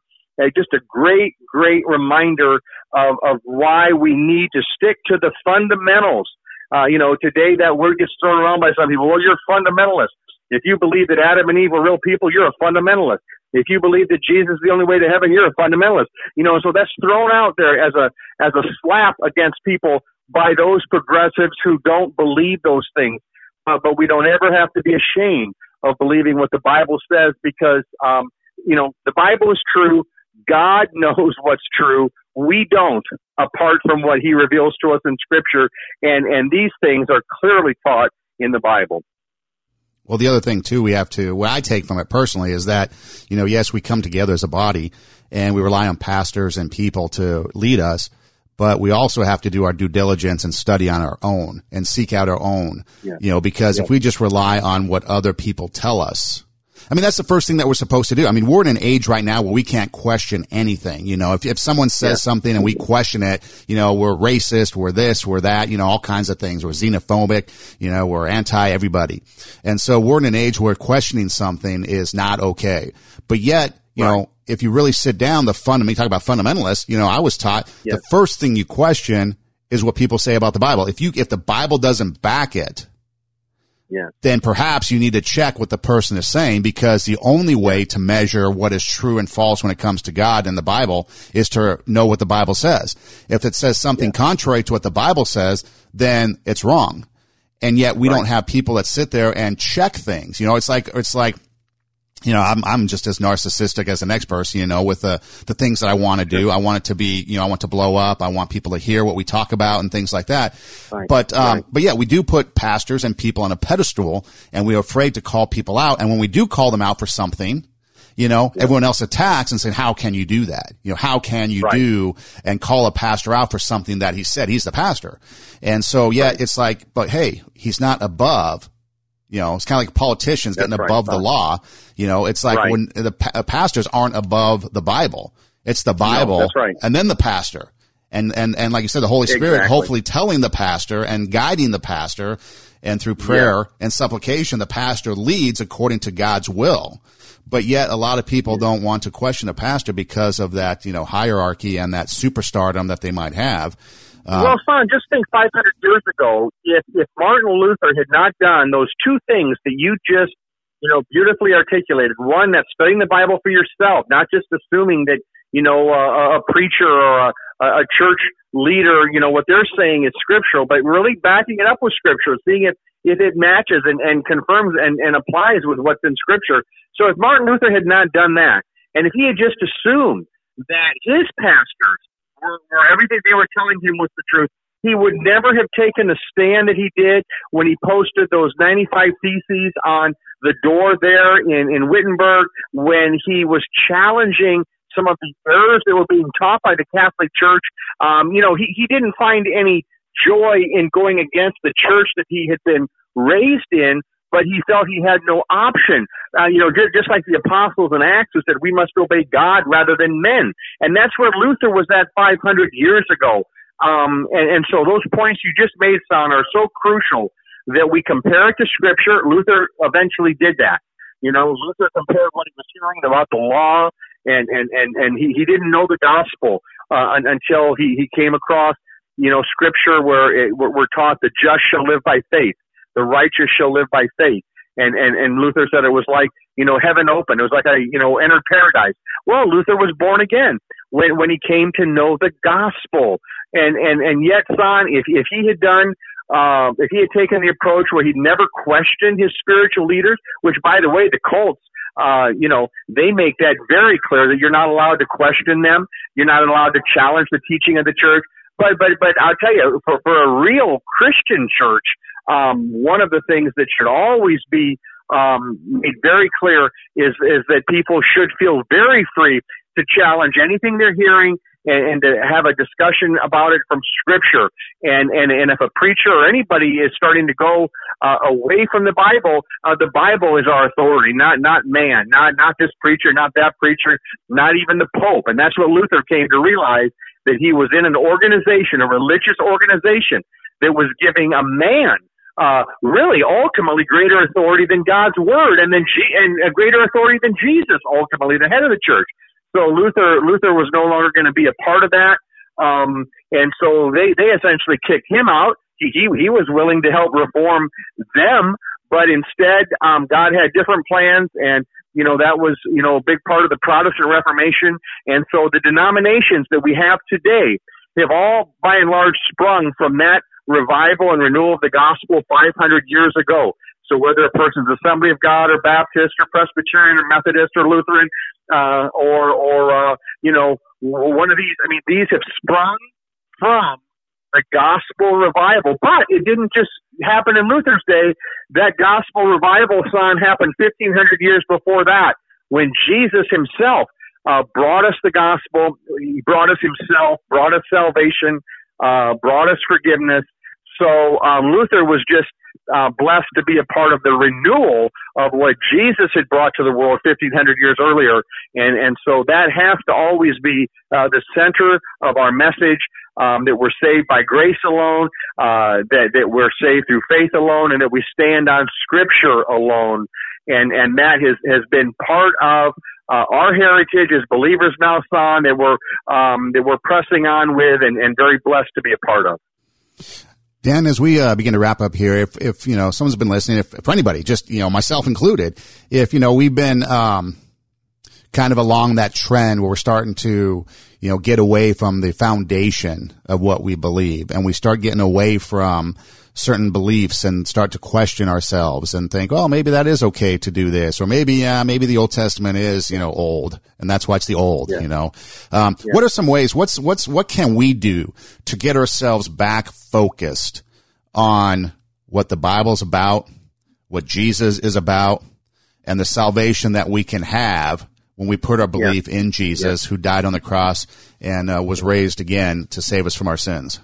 just a great, great reminder of, of why we need to stick to the fundamentals. Uh, you know, today that word gets thrown around by some people. Well, you're a fundamentalist. If you believe that Adam and Eve were real people, you're a fundamentalist. If you believe that Jesus is the only way to heaven, you're a fundamentalist. You know, so that's thrown out there as a as a slap against people by those progressives who don't believe those things. Uh, but we don't ever have to be ashamed of believing what the Bible says because um, you know, the Bible is true. God knows what's true. We don't, apart from what He reveals to us in Scripture, and and these things are clearly taught in the Bible. Well, the other thing too, we have to, what I take from it personally is that, you know, yes, we come together as a body and we rely on pastors and people to lead us, but we also have to do our due diligence and study on our own and seek out our own, yeah. you know, because yeah. if we just rely on what other people tell us, I mean, that's the first thing that we're supposed to do. I mean, we're in an age right now where we can't question anything. You know, if, if someone says yeah. something and we question it, you know, we're racist, we're this, we're that, you know, all kinds of things. We're xenophobic, you know, we're anti everybody. And so we're in an age where questioning something is not okay. But yet, you right. know, if you really sit down, the fun, I mean, talk about fundamentalists, you know, I was taught yes. the first thing you question is what people say about the Bible. If you, if the Bible doesn't back it, yes. then perhaps you need to check what the person is saying because the only way to measure what is true and false when it comes to God and the Bible is to know what the Bible says. If it says something yeah. contrary to what the Bible says, then it's wrong. And yet we right. don't have people that sit there and check things. You know, it's like, it's like, you know, I'm, I'm just as narcissistic as the next person, you know, with the, the things that I want to do. I want it to be, you know, I want to blow up. I want people to hear what we talk about and things like that. Right. But, um, right. but yeah, we do put pastors and people on a pedestal and we're afraid to call people out. And when we do call them out for something, you know, yeah. everyone else attacks and saying, how can you do that? You know, how can you right. do and call a pastor out for something that he said? He's the pastor. And so, yeah, it's like, but hey, he's not above you know, it's kind of like politicians That's getting above right, the law. You know, it's like right. when the pa- uh, pastors aren't above the Bible. It's the Bible, no, right. and then the pastor, and and and like you said, the Holy Spirit, exactly. hopefully telling the pastor and guiding the pastor, and through prayer yeah. and supplication, the pastor leads according to God's will. But yet, a lot of people don't want to question a pastor because of that, you know, hierarchy and that superstardom that they might have. Uh, well, son, just think 500 years ago, if, if Martin Luther had not done those two things that you just, you know, beautifully articulated, one, that's studying the Bible for yourself, not just assuming that, you know, a, a preacher or a, a church leader, you know, what they're saying is scriptural, but really backing it up with scripture, seeing if, if it matches and, and confirms and, and applies with what's in scripture. So if Martin Luther had not done that, and if he had just assumed that his pastors were, were everything they were telling him was the truth. He would never have taken the stand that he did when he posted those 95 theses on the door there in, in Wittenberg when he was challenging some of the errors that were being taught by the Catholic Church. Um, you know, he, he didn't find any joy in going against the church that he had been raised in, but he felt he had no option. Uh, you know, just, just like the apostles in Acts who said we must obey God rather than men. And that's where Luther was at 500 years ago. Um, and, and so those points you just made, son, are so crucial that we compare it to Scripture. Luther eventually did that. You know, Luther compared what he was hearing about the law, and and and and he he didn't know the gospel uh, until he he came across you know Scripture where it, we're taught the just shall live by faith the righteous shall live by faith. And, and, and Luther said it was like, you know, heaven open. It was like I, you know, entered paradise. Well, Luther was born again when, when he came to know the gospel. And, and, and yet, son, if, if he had done, uh, if he had taken the approach where he'd never questioned his spiritual leaders, which by the way, the cults, uh, you know, they make that very clear that you're not allowed to question them. You're not allowed to challenge the teaching of the church. But, but, but I'll tell you, for, for a real Christian church, um, one of the things that should always be um, made very clear is is that people should feel very free to challenge anything they're hearing and, and to have a discussion about it from Scripture. And and and if a preacher or anybody is starting to go uh, away from the Bible, uh, the Bible is our authority, not not man, not not this preacher, not that preacher, not even the Pope. And that's what Luther came to realize that he was in an organization, a religious organization that was giving a man uh, really ultimately greater authority than God's word, and then G- and a greater authority than Jesus, ultimately the head of the church. So Luther Luther was no longer going to be a part of that, um, and so they they essentially kicked him out. He he, he was willing to help reform them, but instead um, God had different plans, and you know that was you know a big part of the Protestant Reformation, and so the denominations that we have today have all by and large sprung from that revival and renewal of the gospel 500 years ago. So whether a person's Assembly of God or Baptist or Presbyterian or Methodist or Lutheran, uh, or, or, uh, you know, one of these, I mean, these have sprung from the gospel revival, but it didn't just happen in Luther's day. That gospel revival sign happened 1500 years before that when Jesus himself uh, brought us the gospel. He brought us himself, brought us salvation, uh, brought us forgiveness, so um, Luther was just uh, blessed to be a part of the renewal of what Jesus had brought to the world 1500 years earlier. And, and so that has to always be uh, the center of our message um, that we're saved by grace alone, uh, that, that we're saved through faith alone, and that we stand on Scripture alone. And, and that has, has been part of uh, our heritage as believers now, son, that we're, um, that we're pressing on with and, and very blessed to be a part of. Dan, as we uh, begin to wrap up here, if, if, you know, someone's been listening, if, for anybody, just, you know, myself included, if, you know, we've been, um, kind of along that trend where we're starting to, you know, get away from the foundation of what we believe and we start getting away from certain beliefs and start to question ourselves and think, well, maybe that is okay to do this, or maybe, yeah, maybe the Old Testament is, you know, old, and that's why it's the old, yeah. you know. Um, yeah. What are some ways? What's what's what can we do to get ourselves back focused on what the Bible's about, what Jesus is about, and the salvation that we can have when we put our belief yeah. in Jesus, who died on the cross and uh, was raised again to save us from our sins?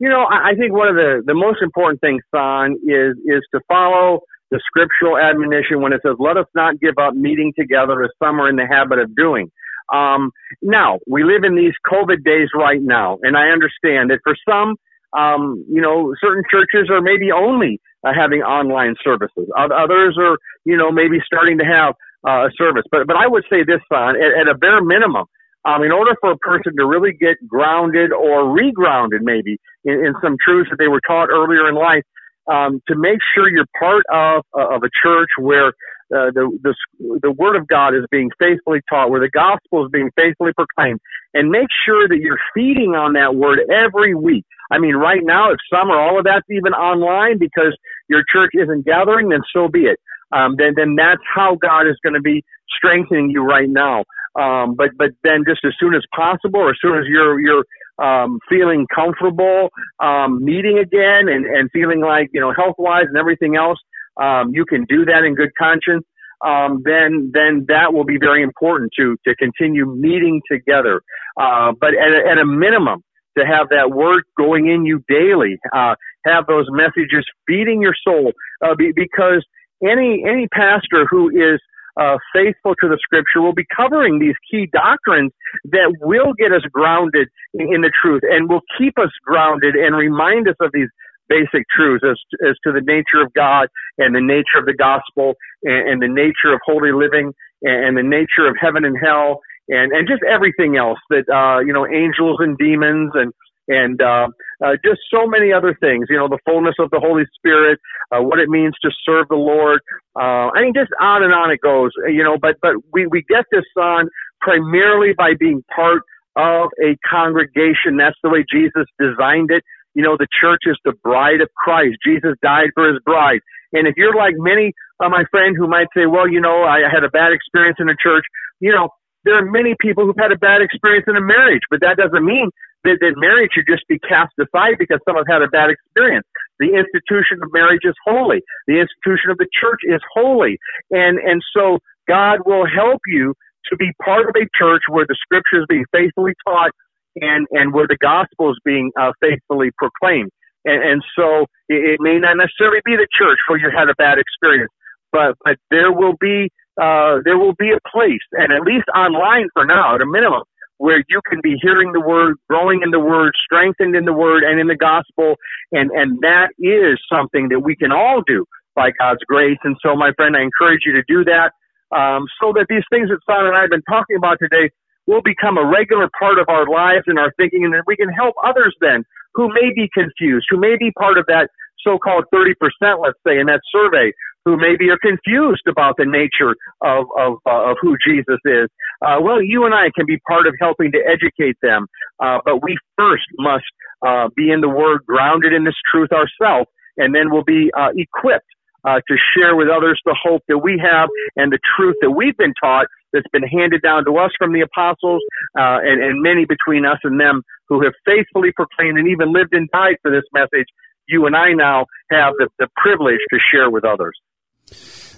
You know, I think one of the, the most important things, Son, is, is to follow the scriptural admonition when it says, let us not give up meeting together as some are in the habit of doing. Um, now, we live in these COVID days right now, and I understand that for some, um, you know, certain churches are maybe only uh, having online services. Others are, you know, maybe starting to have uh, service. But, but I would say this, Son, at, at a bare minimum, um, in order for a person to really get grounded or regrounded maybe in, in some truths that they were taught earlier in life, um, to make sure you're part of, uh, of a church where uh, the, the, the word of God is being faithfully taught, where the gospel is being faithfully proclaimed, and make sure that you're feeding on that word every week. I mean, right now, if some or all of that's even online because your church isn't gathering, then so be it. Um, then, then that's how God is going to be strengthening you right now. Um, but but then just as soon as possible, or as soon as you're you're um, feeling comfortable um, meeting again and and feeling like you know health wise and everything else, um, you can do that in good conscience. Um, then then that will be very important to to continue meeting together. Uh, but at a, at a minimum, to have that word going in you daily, uh, have those messages feeding your soul, uh, be, because any any pastor who is uh, faithful to the scripture will be covering these key doctrines that will get us grounded in, in the truth and will keep us grounded and remind us of these basic truths as, as to the nature of God and the nature of the gospel and, and the nature of holy living and, and, the nature of heaven and hell and, and just everything else that, uh, you know, angels and demons and, and uh, uh, just so many other things. You know, the fullness of the Holy Spirit, uh, what it means to serve the Lord. Uh, I mean, just on and on it goes. You know, but but we we get this on primarily by being part of a congregation. That's the way Jesus designed it. You know, the church is the bride of Christ. Jesus died for his bride. And if you're like many of my friends who might say, well, you know, I had a bad experience in a church, you know, there are many people who've had a bad experience in a marriage, but that doesn't mean that, that marriage should just be cast aside because someone had a bad experience. The institution of marriage is holy. The institution of the church is holy. And, and so God will help you to be part of a church where the scripture is being faithfully taught and, and where the gospel is being uh, faithfully proclaimed. And, and so it, it may not necessarily be the church where you had a bad experience, but, but there will be, uh, there will be a place, and at least online for now, at a minimum, where you can be hearing the word, growing in the word, strengthened in the word and in the gospel. And, and that is something that we can all do by God's grace. And so, my friend, I encourage you to do that, um, so that these things that Simon and I have been talking about today will become a regular part of our lives and our thinking, and that we can help others then who may be confused, who may be part of that so-called 30%, let's say, in that survey, who maybe are confused about the nature of of, uh, of who Jesus is. Uh, well, you and I can be part of helping to educate them, uh, but we first must uh, be in the Word, grounded in this truth ourselves, and then we'll be uh, equipped uh, to share with others the hope that we have and the truth that we've been taught that's been handed down to us from the apostles and, and many between us and them who have faithfully proclaimed and even lived and died for this message you and I now have the, the privilege to share with others.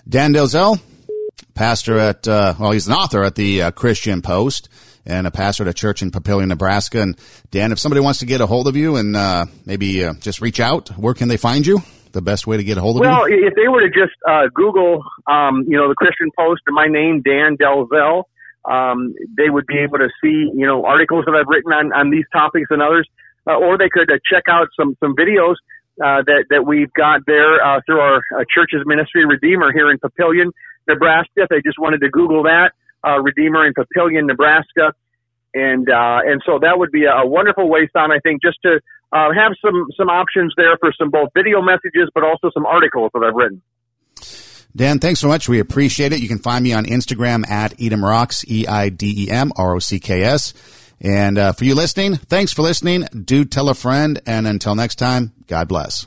Dan Delzell, pastor at, uh, well, he's an author at the uh, Christian Post and a pastor at a church in Papillion, Nebraska. And Dan, if somebody wants to get a hold of you and uh, maybe uh, just reach out, where can they find you? The best way to get a hold of well, you? Well, if they were to just uh, Google, um, you know, the Christian Post and my name, Dan Delzell, um, they would be able to see, you know, articles that I've written on, on these topics and others. Uh, or they could uh, check out some, some videos uh, that that we've got there uh, through our uh, church's ministry, Redeemer, here in Papillion, Nebraska. If they just wanted to Google that, uh, Redeemer in Papillion, Nebraska, and uh, and so that would be a, wonderful way, son. I think just to uh, have some some options there for some both video messages, but also some articles that I've written. Dan, thanks so much. We appreciate it. You can find me on Instagram at Eidem Rocks, E I D E M R O C K S. And uh, for you listening, thanks for listening. Do tell a friend. And until next time, God bless.